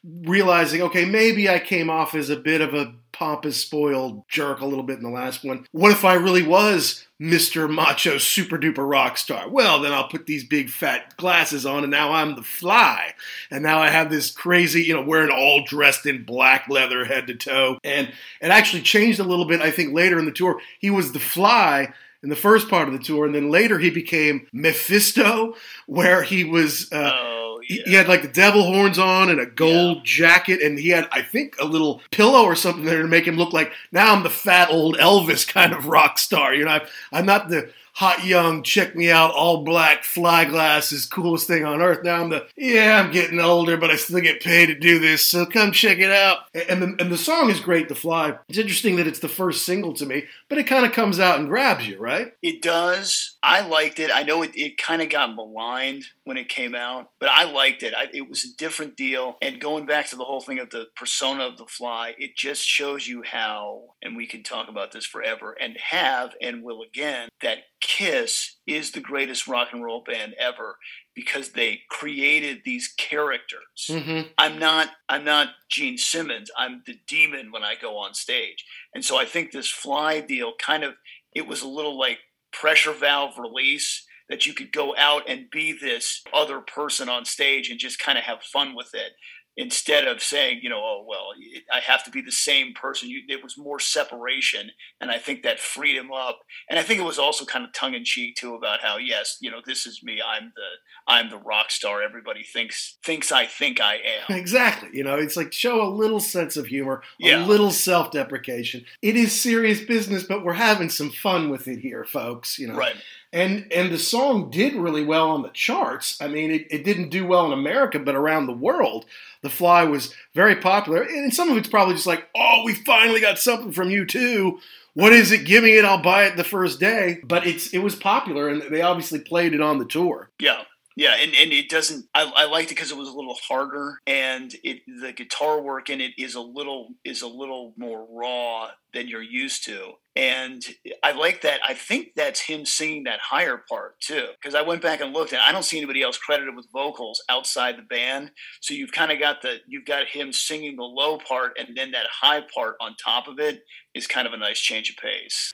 realizing, okay, maybe I came off as a bit of a pompous, spoiled jerk a little bit in the last one. What if I really was Mr. Macho Super Duper Rock Star? Well, then I'll put these big fat glasses on and now I'm the fly. And now I have this crazy, you know, wearing all dressed in black leather head to toe. And it actually changed a little bit, I think, later in the tour. He was the fly in the first part of the tour, and then later he became Mephisto, where he was. Uh, Oh, he- yeah. He had like the devil horns on and a gold jacket, and he had, I think, a little pillow or something there to make him look like now I'm the fat old Elvis kind of rock star. You know, I'm not the hot young, check me out, all black, fly glasses, coolest thing on earth. Now I'm the yeah, I'm getting older, but I still get paid to do this, so come check it out. And the, and the song is great, The Fly. It's interesting that it's the first single to me, but it kind of comes out and grabs you, right? It does. I liked it. I know it, it kind of got maligned when it came out, but I liked it. I, it was a different deal. And going back to the whole thing of the persona of the fly, it just shows you how, and we can talk about this forever, and have and will again, that Kiss is the greatest rock and roll band ever because they created these characters. Mm-hmm. I'm not I'm not Gene Simmons. I'm the demon when I go on stage. And so I think this fly deal kind of it was a little like pressure valve release that you could go out and be this other person on stage and just kind of have fun with it instead of saying, you know, oh well, I have to be the same person. You, it was more separation, and I think that freed him up. And I think it was also kind of tongue in cheek too about how yes, you know, this is me. I'm the I'm the rock star. Everybody thinks thinks I think I am. Exactly. You know, it's like show a little sense of humor, Yeah. a little self deprecation. It is serious business, but we're having some fun with it here, folks. You know, Right. And and the song did really well on the charts. I mean, it, it didn't do well in America, but around the world, The Fly was very popular. And some of it's probably just like, oh, we finally got something from U2. What is it? Give me it. I'll buy it the first day. But it's it was popular, and they obviously played it on the tour. Yeah. Yeah, and, and it doesn't. I, I liked it because it was a little harder, and it the guitar work in it is a little is a little more raw than you're used to, and I like that. I think that's him singing that higher part too, because I went back and looked, and I don't see anybody else credited with vocals outside the band. So you've kind of got the you've got him singing the low part, and then that high part on top of it is kind of a nice change of pace.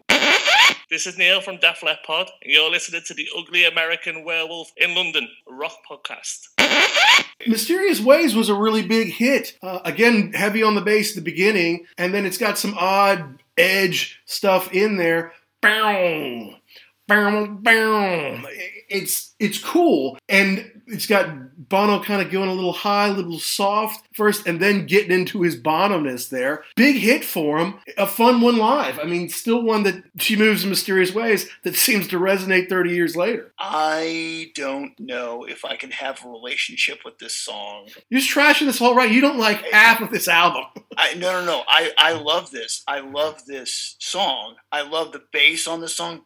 This is Neil from Def Leppard, and you're listening to the Ugly American Werewolf in London rock podcast. Mysterious Ways was a really big hit. Uh, again, heavy on the bass at the beginning, and then it's got some odd edge stuff in there. Bow, bow, bow. It's it's cool, and it's got Bono kind of going a little high, a little soft first, and then getting into his Bono-ness there. Big hit for him. A fun one live. I mean, still one that she moves in mysterious ways that seems to resonate 30 years later. I don't know if I can have a relationship with this song. You're just trashing this whole right. You don't like half of this album. I no no no. I I love this. I love this song. I love the bass on the song.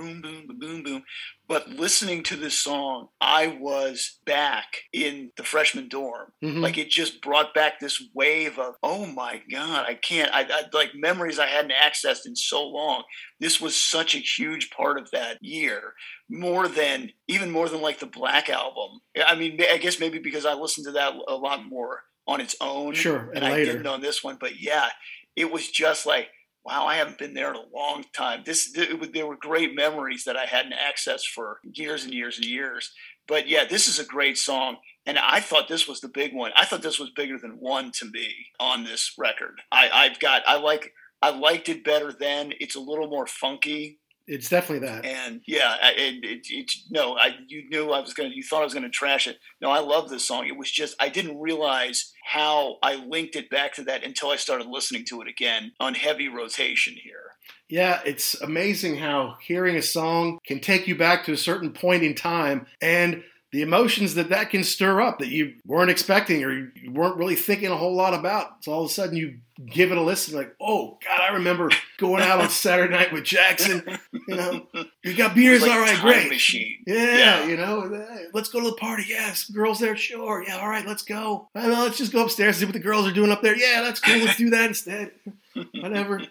Boom boom boom boom boom. But listening to this song, I was back in the freshman dorm. Mhm. Like it just brought back this wave of, oh my god, I can't. I, I like memories I hadn't accessed in so long. This was such a huge part of that year, more than even more than like the Black album. I mean, I guess maybe because I listened to that a lot more on its own. Sure, and and I didn't on this one, but yeah, it was just like, wow, I haven't been there in a long time. This there were great memories that I hadn't accessed for years and years and years. But yeah, this is a great song, and I thought this was the big one. I thought this was bigger than one to me on this record. I, I've got I like I liked it better then. It's a little more funky. It's definitely that. And yeah, I- it, it, it, no, I you knew I was gonna, you thought I was gonna trash it. No, I love this song. It was just I didn't realize how I linked it back to that until I started listening to it again on heavy rotation here. Yeah, it's amazing how hearing a song can take you back to a certain point in time and the emotions that that can stir up that you weren't expecting or you weren't really thinking a whole lot about. So all of a sudden you give it a listen, like, oh God, I remember going out on Saturday night with Jackson. You know, you got beers, Like all right, great. Machine. Yeah, Yeah. you know, let's go to the party. Yeah, girls there, sure. Yeah, all right, let's go. I know, let's just go upstairs and see what the girls are doing up there. Yeah, that's cool. Let's do that instead. Whatever.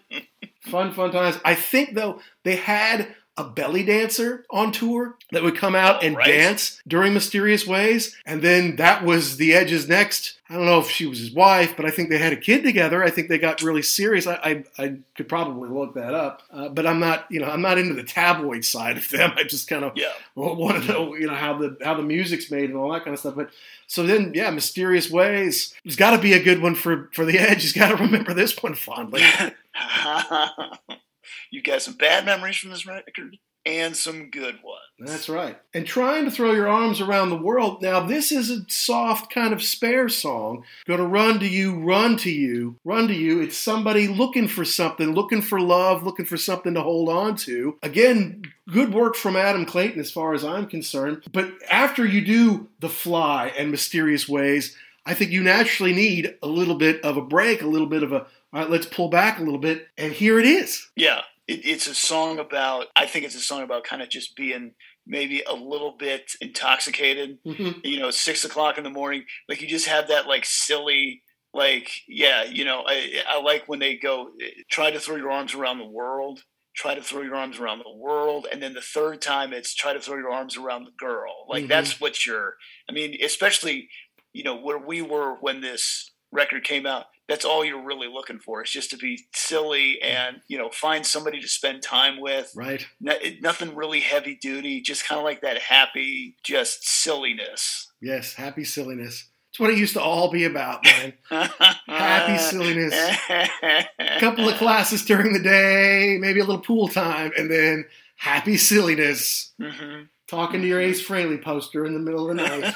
Fun, fun times. I think though they had a belly dancer on tour that would come out and Right. dance during mysterious ways, and then that was the Edge's next. I don't know if she was his wife, but I think they had a kid together. I think they got really serious. I I, I could probably look that up, uh, but I'm not you know I'm not into the tabloid side of them. I just kind of Yeah. want to know you know how the how the music's made and all that kind of stuff. But so then yeah, mysterious ways. There's got to be a good one for for the Edge. He's got to remember this one fondly. you got some bad memories from this record and some good ones. That's right. And trying to throw your arms around the world. Now, this is a soft kind of spare song. Gonna run to you, run to you, run to you. It's somebody looking for something, looking for love, looking for something to hold on to. Again, good work from Adam Clayton as far as I'm concerned. But after you do The Fly and Mysterious Ways, I think you naturally need a little bit of a break, a little bit of a, all right, let's pull back a little bit. And here it is. Yeah, it, it's a song about. I think it's a song about kind of just being maybe a little bit intoxicated. Mhm. You know, six o'clock in the morning. Like you just have that like silly. Like yeah, you know, I, I like when they go try to throw your arms around the world, try to throw your arms around the world, and then the third time it's try to throw your arms around the girl. Like Mhm. that's what you're. I mean, especially you know where we were when this record came out that's all you're really looking for is just to be silly and you know find somebody to spend time with Right. no, nothing really heavy duty just kind of like that happy just silliness Yes, happy silliness. It's what it used to all be about, man. Happy silliness. A couple of classes during the day, maybe a little pool time, and then happy silliness. Mhm. Talking to your Ace Frehley poster in the middle of the night.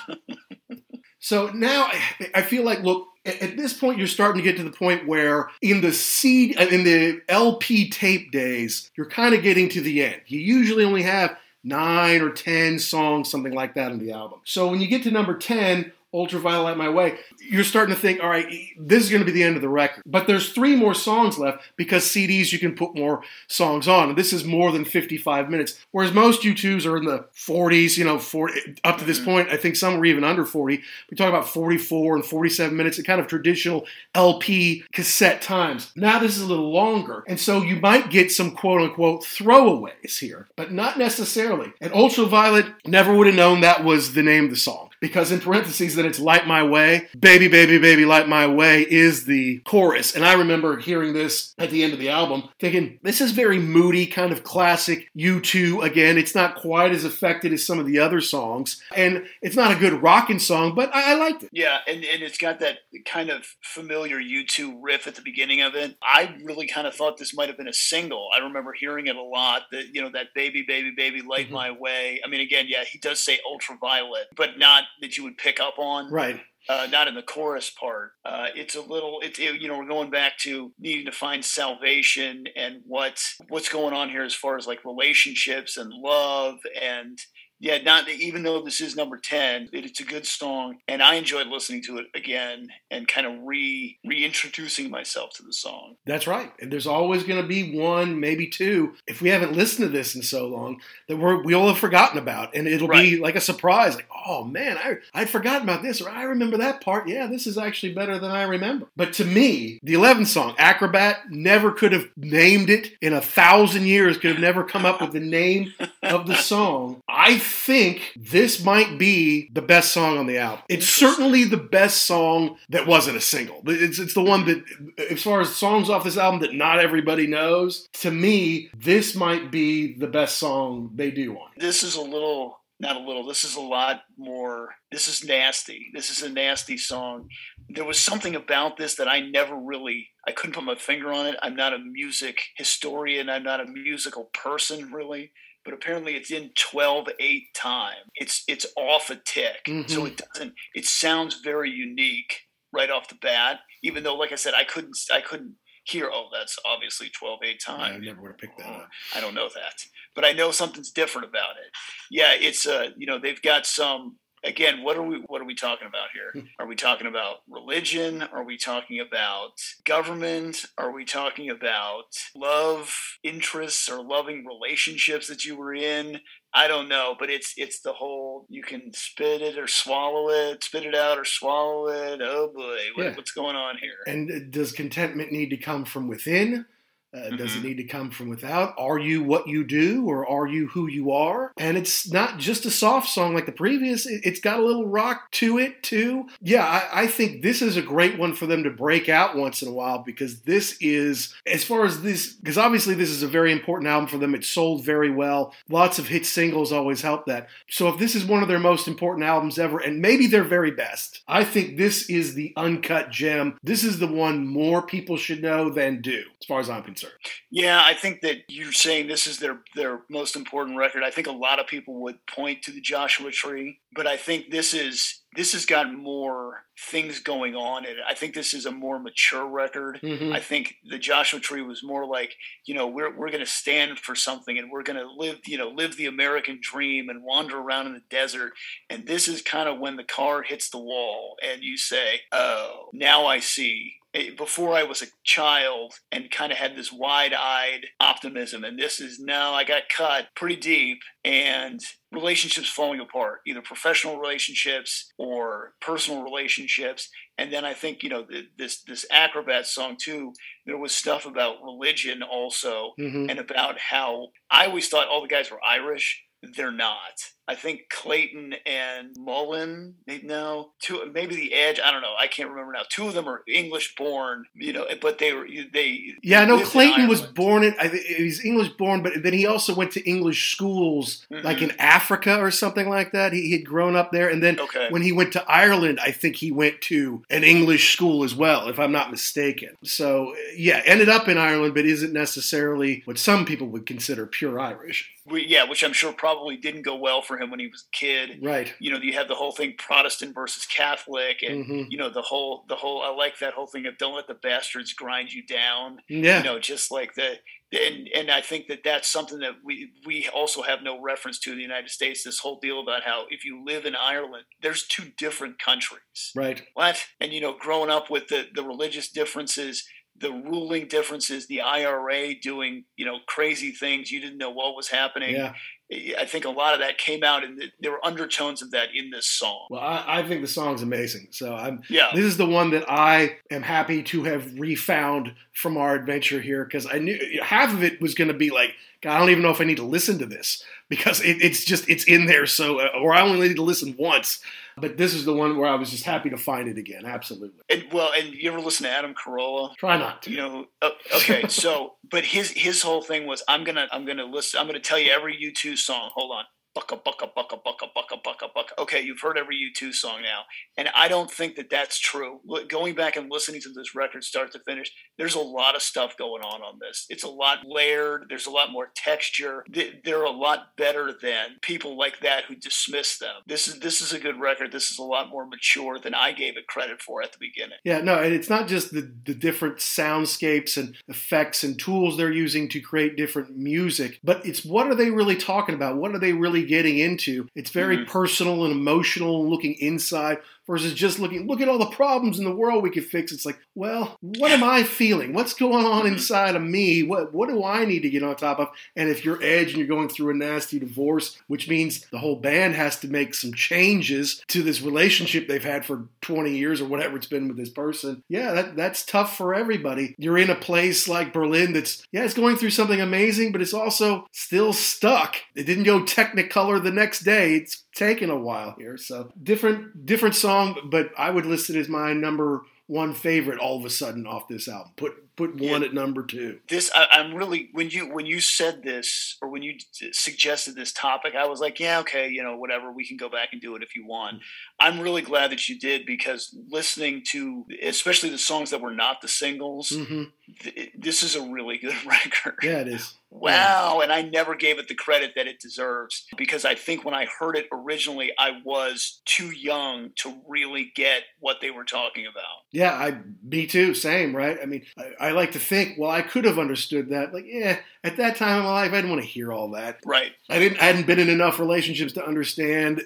so now I- I feel like, look, at this point, you're starting to get to the point where in the CD, uh, in the LP tape days, you're kind of getting to the end. You usually only have nine or ten songs, something like that, on the album. So when you get to number ten, Ultraviolet My Way, you're starting to think, all right, this is going to be the end of the record. But there's three more songs left because CDs you can put more songs on. And this is more than 55 minutes. Whereas most U2s are in the 40s, you know, 40, up to this mm. point, I think some were even under 40. We talk about 44 and 47 minutes, a kind of traditional LP cassette times. Now this is a little longer. And so you might get some quote unquote throwaways here, but not necessarily. And Ultraviolet never would have known that was the name of the song because in parentheses that it's Light My Way, Baby, Baby, Baby, Light My Way is the chorus. And I remember hearing this at the end of the album thinking, this is very moody, kind of classic U2. Again, it's not quite as affected as some of the other songs. And it's not a good rocking song, but I, I liked it. yeah and, and it's got that kind of familiar u2 riff at the beginning of it i really kind of thought this might have been a single i remember hearing it a lot that you know that baby baby baby light Mhm. my way i mean again yeah he does say ultraviolet but not that you would pick up on Right. uh, not in the chorus part. Uh, it's a little, it's it, you know, we're going back to needing to find salvation and what what's going on here as far as like relationships and love and yeah, not even though this is number ten, it, it's a good song, and I enjoyed listening to it again and kind of re reintroducing myself to the song. That's right. And there's always going to be one, maybe two, if we haven't listened to this in so long, that we're, we'll have forgotten about. And it'll be like a surprise. Like, oh man, I, I'd forgotten about this, or I remember that part. Yeah, this is actually better than I remember. But to me, the 11th song, Acrobat, never could have named it in a thousand years, could have never come up with the name of the song. I think this might be the best song on the album. It's certainly the best song that wasn't a single. It's, it's the one that, as far as songs off this album that not everybody knows, to me, this might be the best song they do on it. This is a little, not a little. This is a lot more. This is nasty. This is a nasty song. There was something about this that I never really. I couldn't put my finger on it. I'm not a music historian. I'm not a musical person really. But apparently, it's in 12/8 time. It's it's off a tick, so Mhm. it doesn't. It sounds very unique right off the bat. Even though, like I said, I couldn't I couldn't hear. Oh, that's obviously 12/8 time. I never would have picked that up. I don't know that, but I know something's different about it. Yeah, it's uh, you know, they've got some again, what are we what are we talking about here? Hmm. Are we talking about religion? Are we talking about government? Are we talking about love interests or loving relationships that you were in? I don't know, but it's it's the whole you can spit it or swallow it, spit it out or swallow it. Oh boy, what, Yeah. what's going on here? And does contentment need to come from within? Uh, Does it need to come from without? Are you what you do, or are you who you are? And it's not just a soft song like the previous. It, it's got a little rock to it too. Yeah, I, I think this is a great one for them to break out once in a while because this is, as far as this, because obviously this is a very important album for them. It sold very well. Lots of hit singles always help that. So if this is one of their most important albums ever, and maybe their very best, I think this is the uncut gem. This is the one more people should know than do, as far as I'm concerned. Yeah, I think that you're saying this is their their most important record. I think a lot of people would point to the Joshua Tree, but I think this is this has got more things going on in it. I think this is a more mature record. Mhm. I think the Joshua Tree was more like, you know, we're we're going to stand for something and we're going to live, you know, live the American dream and wander around in the desert. And this is kind of when the car hits the wall and you say, "Oh, now I see." Eh, Before I was a child and kind of had this wide-eyed optimism, and this is now I got cut pretty deep and relationships falling apart, either professional relationships or personal relationships. And then I think you know th- this this acrobat song too. There was stuff about religion also, Mhm. and about how I always thought all the guys were Irish. They're not. I think Clayton and Mullen, they- no, two, maybe the Edge. I don't know. I can't remember now. Two of them are English born, you know, but they were they. Yeah, I know Clayton was born in, he's English born, but then he also went to English schools, like Mhm. in Africa or something like that. He, he had grown up there. And then Okay. when he went to Ireland, I think he went to an English school as well, if I'm not mistaken. So, yeah, ended up in Ireland, but isn't necessarily what some people would consider pure Irish. We- yeah, which I'm sure probably didn't go well for him when he was a kid. Right. You know, you have the whole thing Protestant versus Catholic, and hmm you know the whole the whole. I like that whole thing of don't let the bastards grind you down. Yeah. You know, just like the. And, and I think that that's something that we we also have no reference to in the United States. This whole deal about how if you live in Ireland, there's two different countries. Right. What? And you know, growing up with the the religious differences, the ruling differences, the IRA doing you know crazy things, you didn't know what was happening. Yeah. I think a lot of that came out, and there were undertones of that in this song. Well, I, I think the song's amazing. So I'm Yeah, This is the one that I am happy to have refound from our adventure here because I knew half of it was going to be like, God, I don't even know if I need to listen to this because it, it's just it's in there. So, or I only need to listen once. But this is the one where I was just happy to find it again. Absolutely. and well, and you ever listen to Adam Carolla? Try not to. You know, uh, okay. so, but his his whole thing was, I'm gonna I'm gonna listen. I'm gonna tell you every U2 song. Hold on. Bucka bucka bucka bucka bucka bucka bucka. Okay, you've heard every U2 song now, and I don't think that that's true. Going back and listening to this record start to finish, there's a lot of stuff going on on this. It's a lot layered. There's a lot more texture. They- They're a lot better than people like that who dismiss them. This is this is a good record. This is a lot more mature than I gave it credit for at the beginning. Yeah, no, and it's not just the, the different soundscapes and effects and tools they're using to create different music, but it's what are they really talking about? What are they really getting into? It's very Mhm. personal and emotional and looking inside versus just looking, look at all the problems in the world we could fix. It's like, well, what am I feeling? What's going on inside of me? What what do I need to get on top of? And if you're Edge and you're going through a nasty divorce, which means the whole band has to make some changes to this relationship they've had for 20 years or whatever it's been with this person, yeah, that, that's tough for everybody. You're in a place like Berlin that's, yeah, it's going through something amazing, but it's also still stuck. It didn't go Technicolor the next day. It's taken a while here. So different, different song, but I would list it as my number one favorite all of a sudden off this album. Put put one Yeah. at number two. this I, i'm really when you when you said this or when you suggested this topic i was like yeah okay you know whatever we can go back and do it if you want i'm really glad that you did because listening to especially the songs that were not the singles hmm th- this is a really good record. Yeah, it is. Wow. And I never gave it the credit that it deserves because I think when I heard it originally, I was too young to really get what they were talking about. Yeah, I me too. Same, right? I mean, I, I like to think, well, I could have understood that. Like, yeah, at that time in my life, I didn't want to hear all that. Right. I didn't. I hadn't been in enough relationships to understand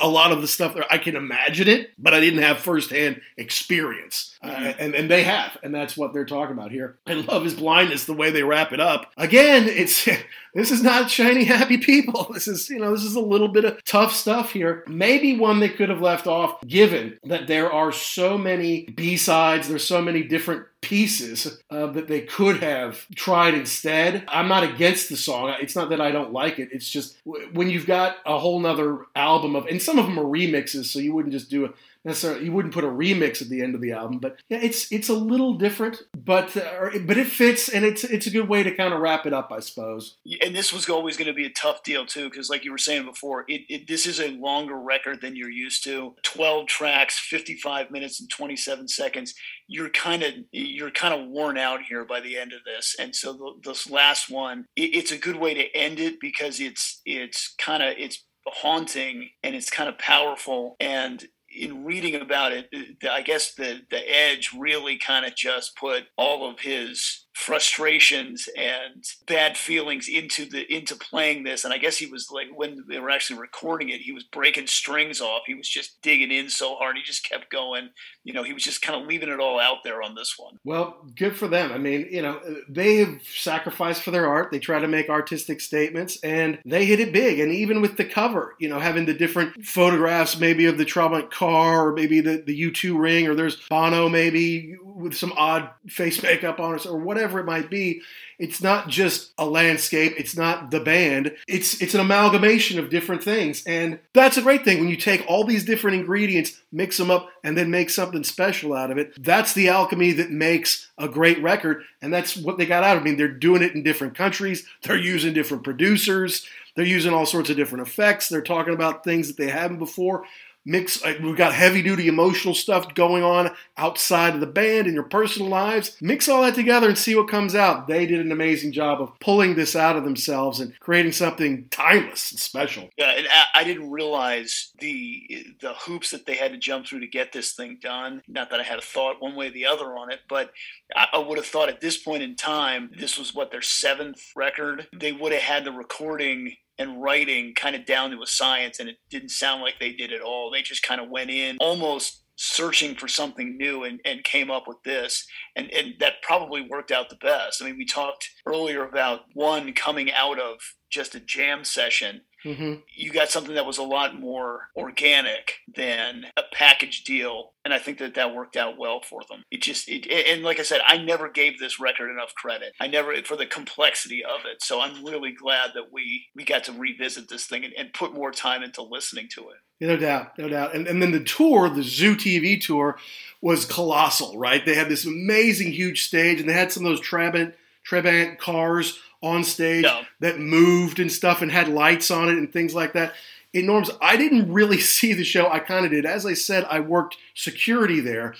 a lot of the stuff. There, I can imagine it, but I didn't have firsthand experience. Uh, and and they have, and that's what they're talking about here. And love is blindness. The way they wrap it up again, it's this is not shiny happy people. This is you know this is a little bit of tough stuff here. Maybe one they could have left off, given that there are so many B sides. There's so many different pieces uh, that they could have tried instead. I'm not against the song. It's not that I don't like it. It's just when you've got a whole nother album of, and some of them are remixes, so you wouldn't just do a necessarily you wouldn't put a remix at the end of the album. But yeah, it's it's a little different, but uh, but it fits, and it's it's a good way to kind of wrap it up, I suppose. And this was always going to be a tough deal too, because like you were saying before, it, it this is a longer record than you're used to. Twelve tracks, fifty-five minutes and twenty-seven seconds. You're kind of you're kind of worn out here by the end of this, and so the, this last one, it, it's a good way to end it because it's it's kind of it's haunting and it's kind of powerful and in reading about it, I guess the the Edge really kind of just put all of his frustrations and bad feelings into the into playing this and i guess he was like when they were actually recording it he was breaking strings off he was just digging in so hard he just kept going you know he was just kind of leaving it all out there on this one Well, good for them. I mean, you know, they have sacrificed for their art. They try to make artistic statements, and they hit it big. And even with the cover, you know, having the different photographs, maybe of the Trabant car, or maybe the the U2 ring, or there's Bono, maybe with some odd face makeup on us or whatever it might be. It's not just a landscape. It's not the band. It's it's an amalgamation of different things, and that's a great thing when you take all these different ingredients, mix them up, and then make something special out of it. That's the alchemy that makes a great record, and that's what they got out of. it. I mean, they're doing it in different countries. They're using different producers. They're using all sorts of different effects. They're talking about things that they haven't before. Mix. We've got heavy duty emotional stuff going on outside of the band in your personal lives. Mix all that together and see what comes out. They did an amazing job of pulling this out of themselves and creating something timeless and special. Yeah, and I, didn't realize the the hoops that they had to jump through to get this thing done. Not that I had a thought one way or the other on it, but I would have thought at this point in time, this was what their seventh record. They would have had the recording and writing kind of down to a science, and it didn't sound like they did at all. They just kind of went in almost searching for something new and, and came up with this and, and that probably worked out the best i mean we talked earlier about one coming out of just a jam session hmm you got something that was a lot more organic than a package deal and i think that that worked out well for them. It just it, and like i said i never gave this record enough credit. I never for the complexity of it. So i'm really glad that we we got to revisit this thing and, and put more time into listening to it. No doubt, no doubt. And, and then the tour, the Zoo TV tour, was colossal, right? They had this amazing, huge stage, and they had some of those Trabant, Trabant cars on stage Yeah. that moved and stuff and had lights on it and things like that. Enormous. I didn't really see the show. I kind of did. As I said, I worked security there.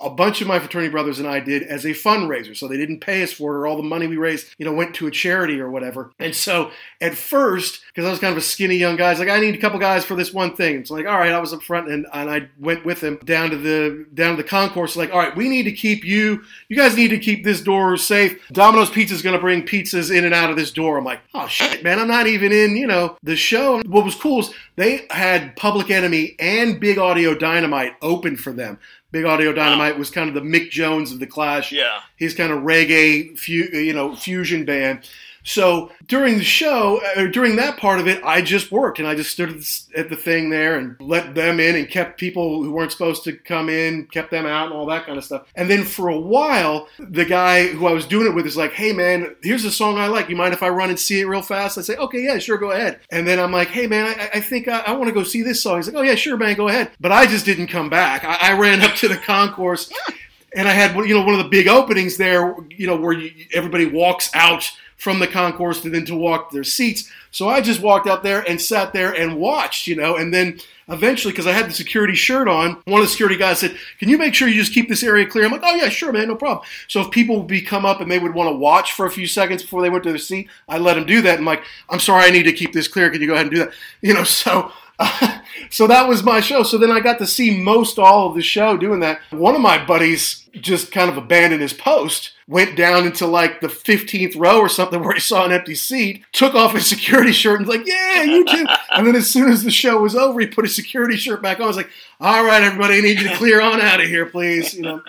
A bunch of my fraternity brothers and I did as a fundraiser. So they didn't pay us for it, or all the money we raised, you know, went to a charity or whatever. And so at first, because I was kind of a skinny young guy, I was like, I need a couple guys for this one thing. It's like, all right, I was up front and, and I went with him down to the down to the concourse. Like, all right, we need to keep you. You guys need to keep this door safe. Domino's Pizza is going to bring pizzas in and out of this door. I'm like, oh shit, man, I'm not even in. You know, the show. What was cool is they had Public Enemy and Big Audio Dynamite open for them. Big Audio Dynamite was kind of the Mick Jones of the Clash. Yeah. His kind of reggae, fu- you know, fusion band. So during the show, uh, during that part of it, I just worked and I just stood at the, at the thing there and let them in and kept people who weren't supposed to come in, kept them out and all that kind of stuff. And then for a while, the guy who I was doing it with is like, "Hey man, here's a song I like. You mind if I run and see it real fast?" I say, "Okay, yeah, sure, go ahead." And then I'm like, "Hey man, I, I think I, I want to go see this song." He's like, "Oh yeah, sure, man, go ahead." But I just didn't come back. I, I ran up to the concourse and I had you know one of the big openings there, you know, where you, everybody walks out from the concourse to then to walk to their seats. So I just walked out there and sat there and watched, you know, and then eventually, because I had the security shirt on, one of the security guys said, "Can you make sure you just keep this area clear?" I'm like, "Oh yeah, sure, man, no problem." So if people would be come up and they would want to watch for a few seconds before they went to their seat, I let them do that. I'm like, "I'm sorry, I need to keep this clear. Can you go ahead and do that?" You know, so. so that was my show. So then I got to see most all of the show doing that. One of my buddies just kind of abandoned his post, went down into like the 15th row or something where he saw an empty seat, took off his security shirt and was like, yeah, you too. and then as soon as the show was over, he put his security shirt back on. I was like, all right, everybody, I need you to clear on out of here, please. You know.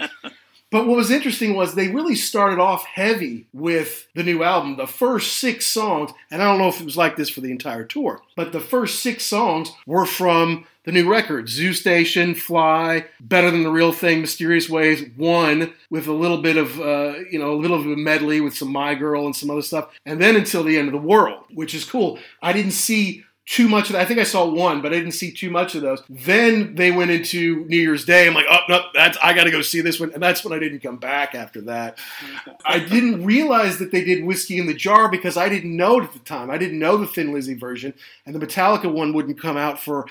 But what was interesting was they really started off heavy with the new album. The first six songs, and I don't know if it was like this for the entire tour, but the first six songs were from the new record Zoo Station, Fly, Better Than the Real Thing, Mysterious Ways, One, with a little bit of, uh, you know, a little bit of medley with some My Girl and some other stuff, and then Until the End of the World, which is cool. I didn't see too much of that. I think I saw one, but I didn't see too much of those. Then they went into New Year's Day. I'm like, oh no, that's I got to go see this one, and that's when I didn't come back after that. I didn't realize that they did whiskey in the jar because I didn't know it at the time. I didn't know the Thin Lizzy version, and the Metallica one wouldn't come out for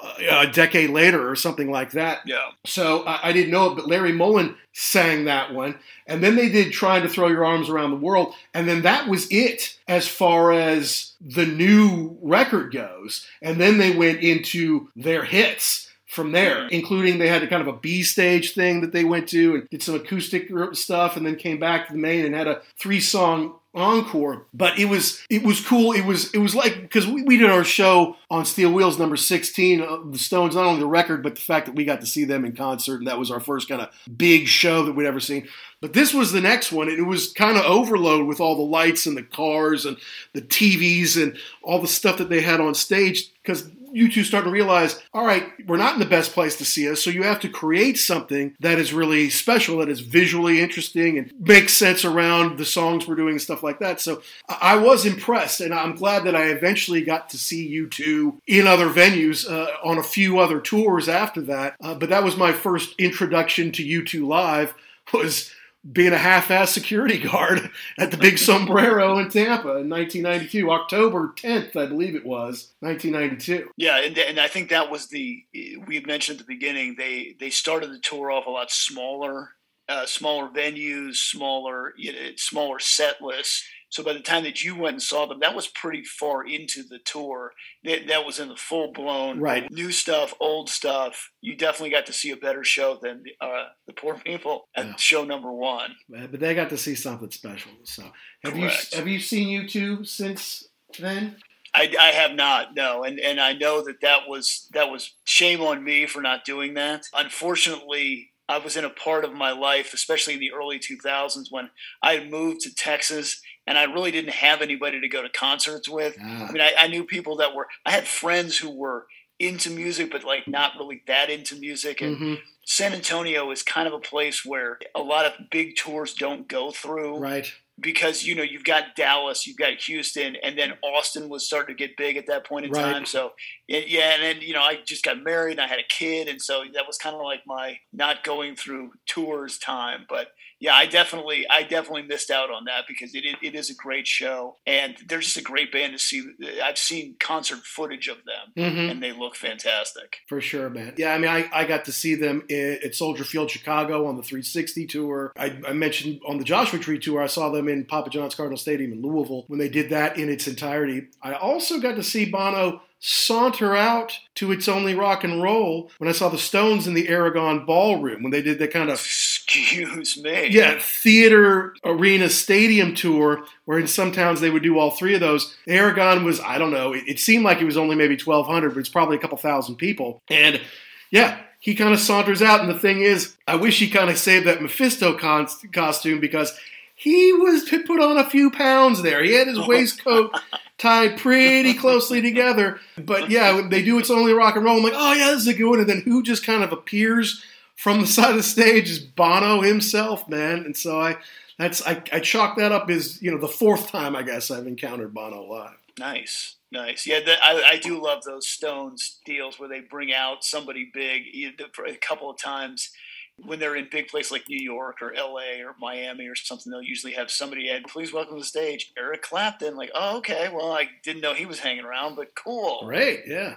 Uh, a decade later or something like that. Yeah. So I, I, didn't know it, but Larry Mullen sang that one. And then they did Trying to Throw Your Arms Around the World. And then that was it as far as the new record goes. And then they went into their hits from there, mm-hmm. including they had a kind of a B stage thing that they went to and did some acoustic stuff and then came back to the main and had a three song encore but it was it was cool. It was it was like because we, we did our show on steel wheels number 16 uh, the stones not only the record but the fact that we got to see them in concert and that was our first kind of big show that we'd ever seen. But this was the next one and it was kind of overload with all the lights and the cars and the tvs and all the stuff that they had on stage because U2 start to realize, all right, we're not in the best place to see us, so you have to create something that is really special, that is visually interesting and makes sense around the songs we're doing and stuff like that. So I was impressed, and I'm glad that I eventually got to see U2 in other venues uh, on a few other tours after that. Uh, but that was my first introduction to U2 live was being a half-ass security guard at the Big Sombrero in Tampa in 1992, October 10th, I believe it was, 1992. Yeah, and, and I think that was the we mentioned at the beginning. They they started the tour off a lot smaller, uh, smaller venues, smaller you know, smaller set lists so by the time that you went and saw them, that was pretty far into the tour. That, that was in the full blown right. new stuff, old stuff. You definitely got to see a better show than the, uh, the poor people at yeah. show number one. But they got to see something special. So have Correct. you have you seen U2 since then? I, I, have not no and and I know that that was that was shame on me for not doing that unfortunately I was in a part of my life especially in the early 2000s when I had moved to Texas and I really didn't have anybody to go to concerts with. Ah. I mean, I, I, knew people that were. I had friends who were into music, but like not really that into music. And mm-hmm. San Antonio is kind of a place where a lot of big tours don't go through. Right. Because you know you've got Dallas, you've got Houston, and then Austin was starting to get big at that point in right. time. So yeah, and then you know I just got married and I had a kid, and so that was kind of like my not going through tours time. But yeah, I definitely, I definitely missed out on that because it, it is a great show and they're just a great band to see. I've seen concert footage of them mm-hmm. and they look fantastic. For sure, man. Yeah, I mean, I, I got to see them at Soldier Field, Chicago on the 360 tour. I, I mentioned on the Joshua Tree tour, I saw them in Papa John's Cardinal Stadium in Louisville when they did that in its entirety. I also got to see Bono saunter out to its only rock and roll when I saw the Stones in the Aragon Ballroom when they did that kind of excuse me yeah theater arena stadium tour where in some towns they would do all three of those. Aragon was I don't know it, it seemed like it was only maybe twelve hundred but it's probably a couple thousand people and yeah he kind of saunters out and the thing is I wish he kind of saved that MacPhisto con- costume because he was to put on a few pounds there. He had his oh. waistcoat tied pretty closely together. But yeah, they do it's only rock and roll. I'm like, oh yeah, this is a good one. And then who just kind of appears from the side of the stage is Bono himself, man. And so I that's I, I chalk that up as you know the fourth time I guess I've encountered Bono live. Nice. Nice, yeah. The, I, I do love those Stones deals where they bring out somebody big. a couple of times, when they're in big places like New York or LA or Miami or something, they'll usually have somebody add, please welcome to the stage, Eric Clapton. Like, oh, okay, well, I didn't know he was hanging around, but cool. Great, yeah.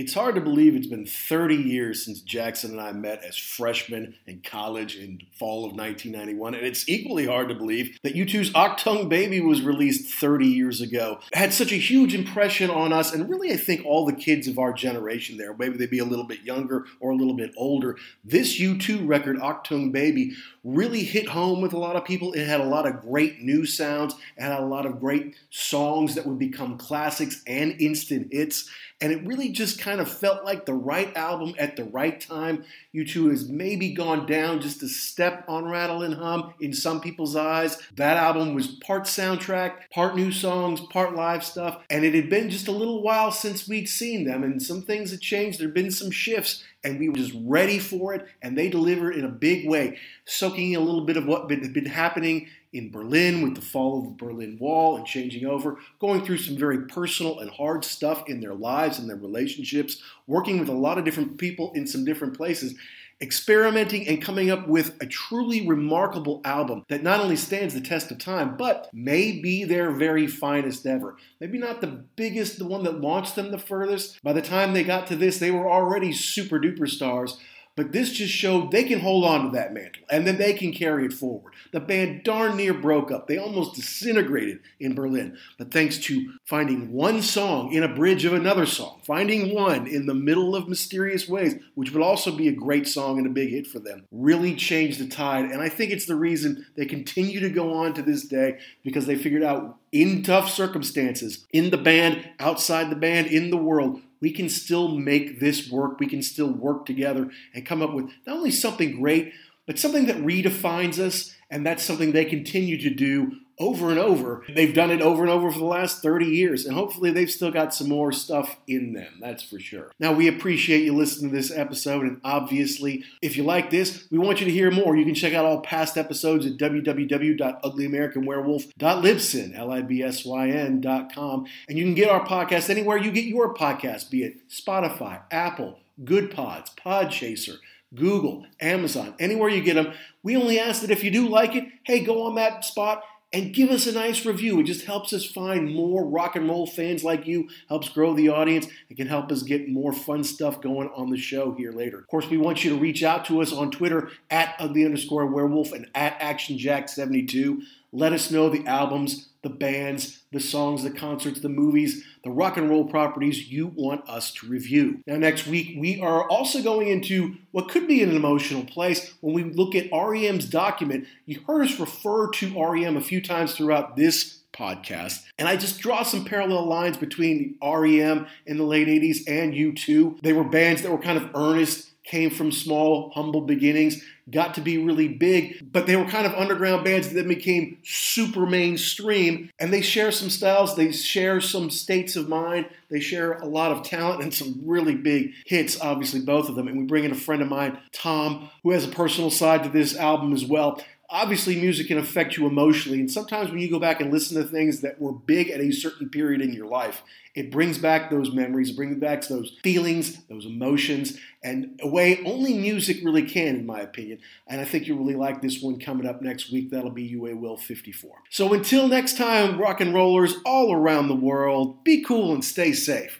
It's hard to believe it's been 30 years since Jackson and I met as freshmen in college in fall of 1991, and it's equally hard to believe that U2's Achtung Baby was released 30 years ago. It had such a huge impression on us, and really, I think all the kids of our generation there, maybe they'd be a little bit younger or a little bit older, this U2 record, Achtung Baby, really hit home with a lot of people. It had a lot of great new sounds, it had a lot of great songs that would become classics and instant hits and it really just kind of felt like the right album at the right time. U2 has maybe gone down just a step on Rattle and Hum in some people's eyes. That album was part soundtrack, part new songs, part live stuff, and it had been just a little while since we'd seen them, and some things had changed. There had been some shifts, and we were just ready for it, and they delivered in a big way, soaking in a little bit of what had been happening in Berlin with the fall of the Berlin Wall and changing over, going through some very personal and hard stuff in their lives and their relationships, working with a lot of different people in some different places, experimenting and coming up with a truly remarkable album that not only stands the test of time, but may be their very finest ever. Maybe not the biggest, the one that launched them the furthest. By the time they got to this, they were already super duper stars. But this just showed they can hold on to that mantle and then they can carry it forward. The band darn near broke up. They almost disintegrated in Berlin. But thanks to finding one song in a bridge of another song, finding one in the middle of Mysterious Ways, which would also be a great song and a big hit for them, really changed the tide. And I think it's the reason they continue to go on to this day because they figured out in tough circumstances, in the band, outside the band, in the world, we can still make this work. We can still work together and come up with not only something great, but something that redefines us. And that's something they continue to do over and over. They've done it over and over for the last 30 years, and hopefully they've still got some more stuff in them, that's for sure. Now, we appreciate you listening to this episode, and obviously, if you like this, we want you to hear more. You can check out all past episodes at www.uglyamericanwerewolf.libsyn, L-I-B-S-Y-N.com, and you can get our podcast anywhere you get your podcast, be it Spotify, Apple, Goodpods, Podchaser, Google, Amazon, anywhere you get them. We only ask that if you do like it, hey, go on that spot and give us a nice review. It just helps us find more rock and roll fans like you, helps grow the audience, and can help us get more fun stuff going on the show here later. Of course, we want you to reach out to us on Twitter at ugly underscore werewolf and at actionjack72. Let us know the albums, the bands, the songs, the concerts, the movies, the rock and roll properties you want us to review. Now, next week, we are also going into what could be an emotional place when we look at REM's document. You heard us refer to REM a few times throughout this podcast. And I just draw some parallel lines between REM in the late 80s and U2. They were bands that were kind of earnest, came from small, humble beginnings, got to be really big, but they were kind of underground bands that then became super mainstream. And they share some styles, they share some states of mind, they share a lot of talent and some really big hits, obviously, both of them. And we bring in a friend of mine, Tom, who has a personal side to this album as well obviously music can affect you emotionally and sometimes when you go back and listen to things that were big at a certain period in your life it brings back those memories it brings back those feelings those emotions and a way only music really can in my opinion and i think you'll really like this one coming up next week. That'll be UAWIL 54 so until next time rock and rollers all around the world be cool and stay safe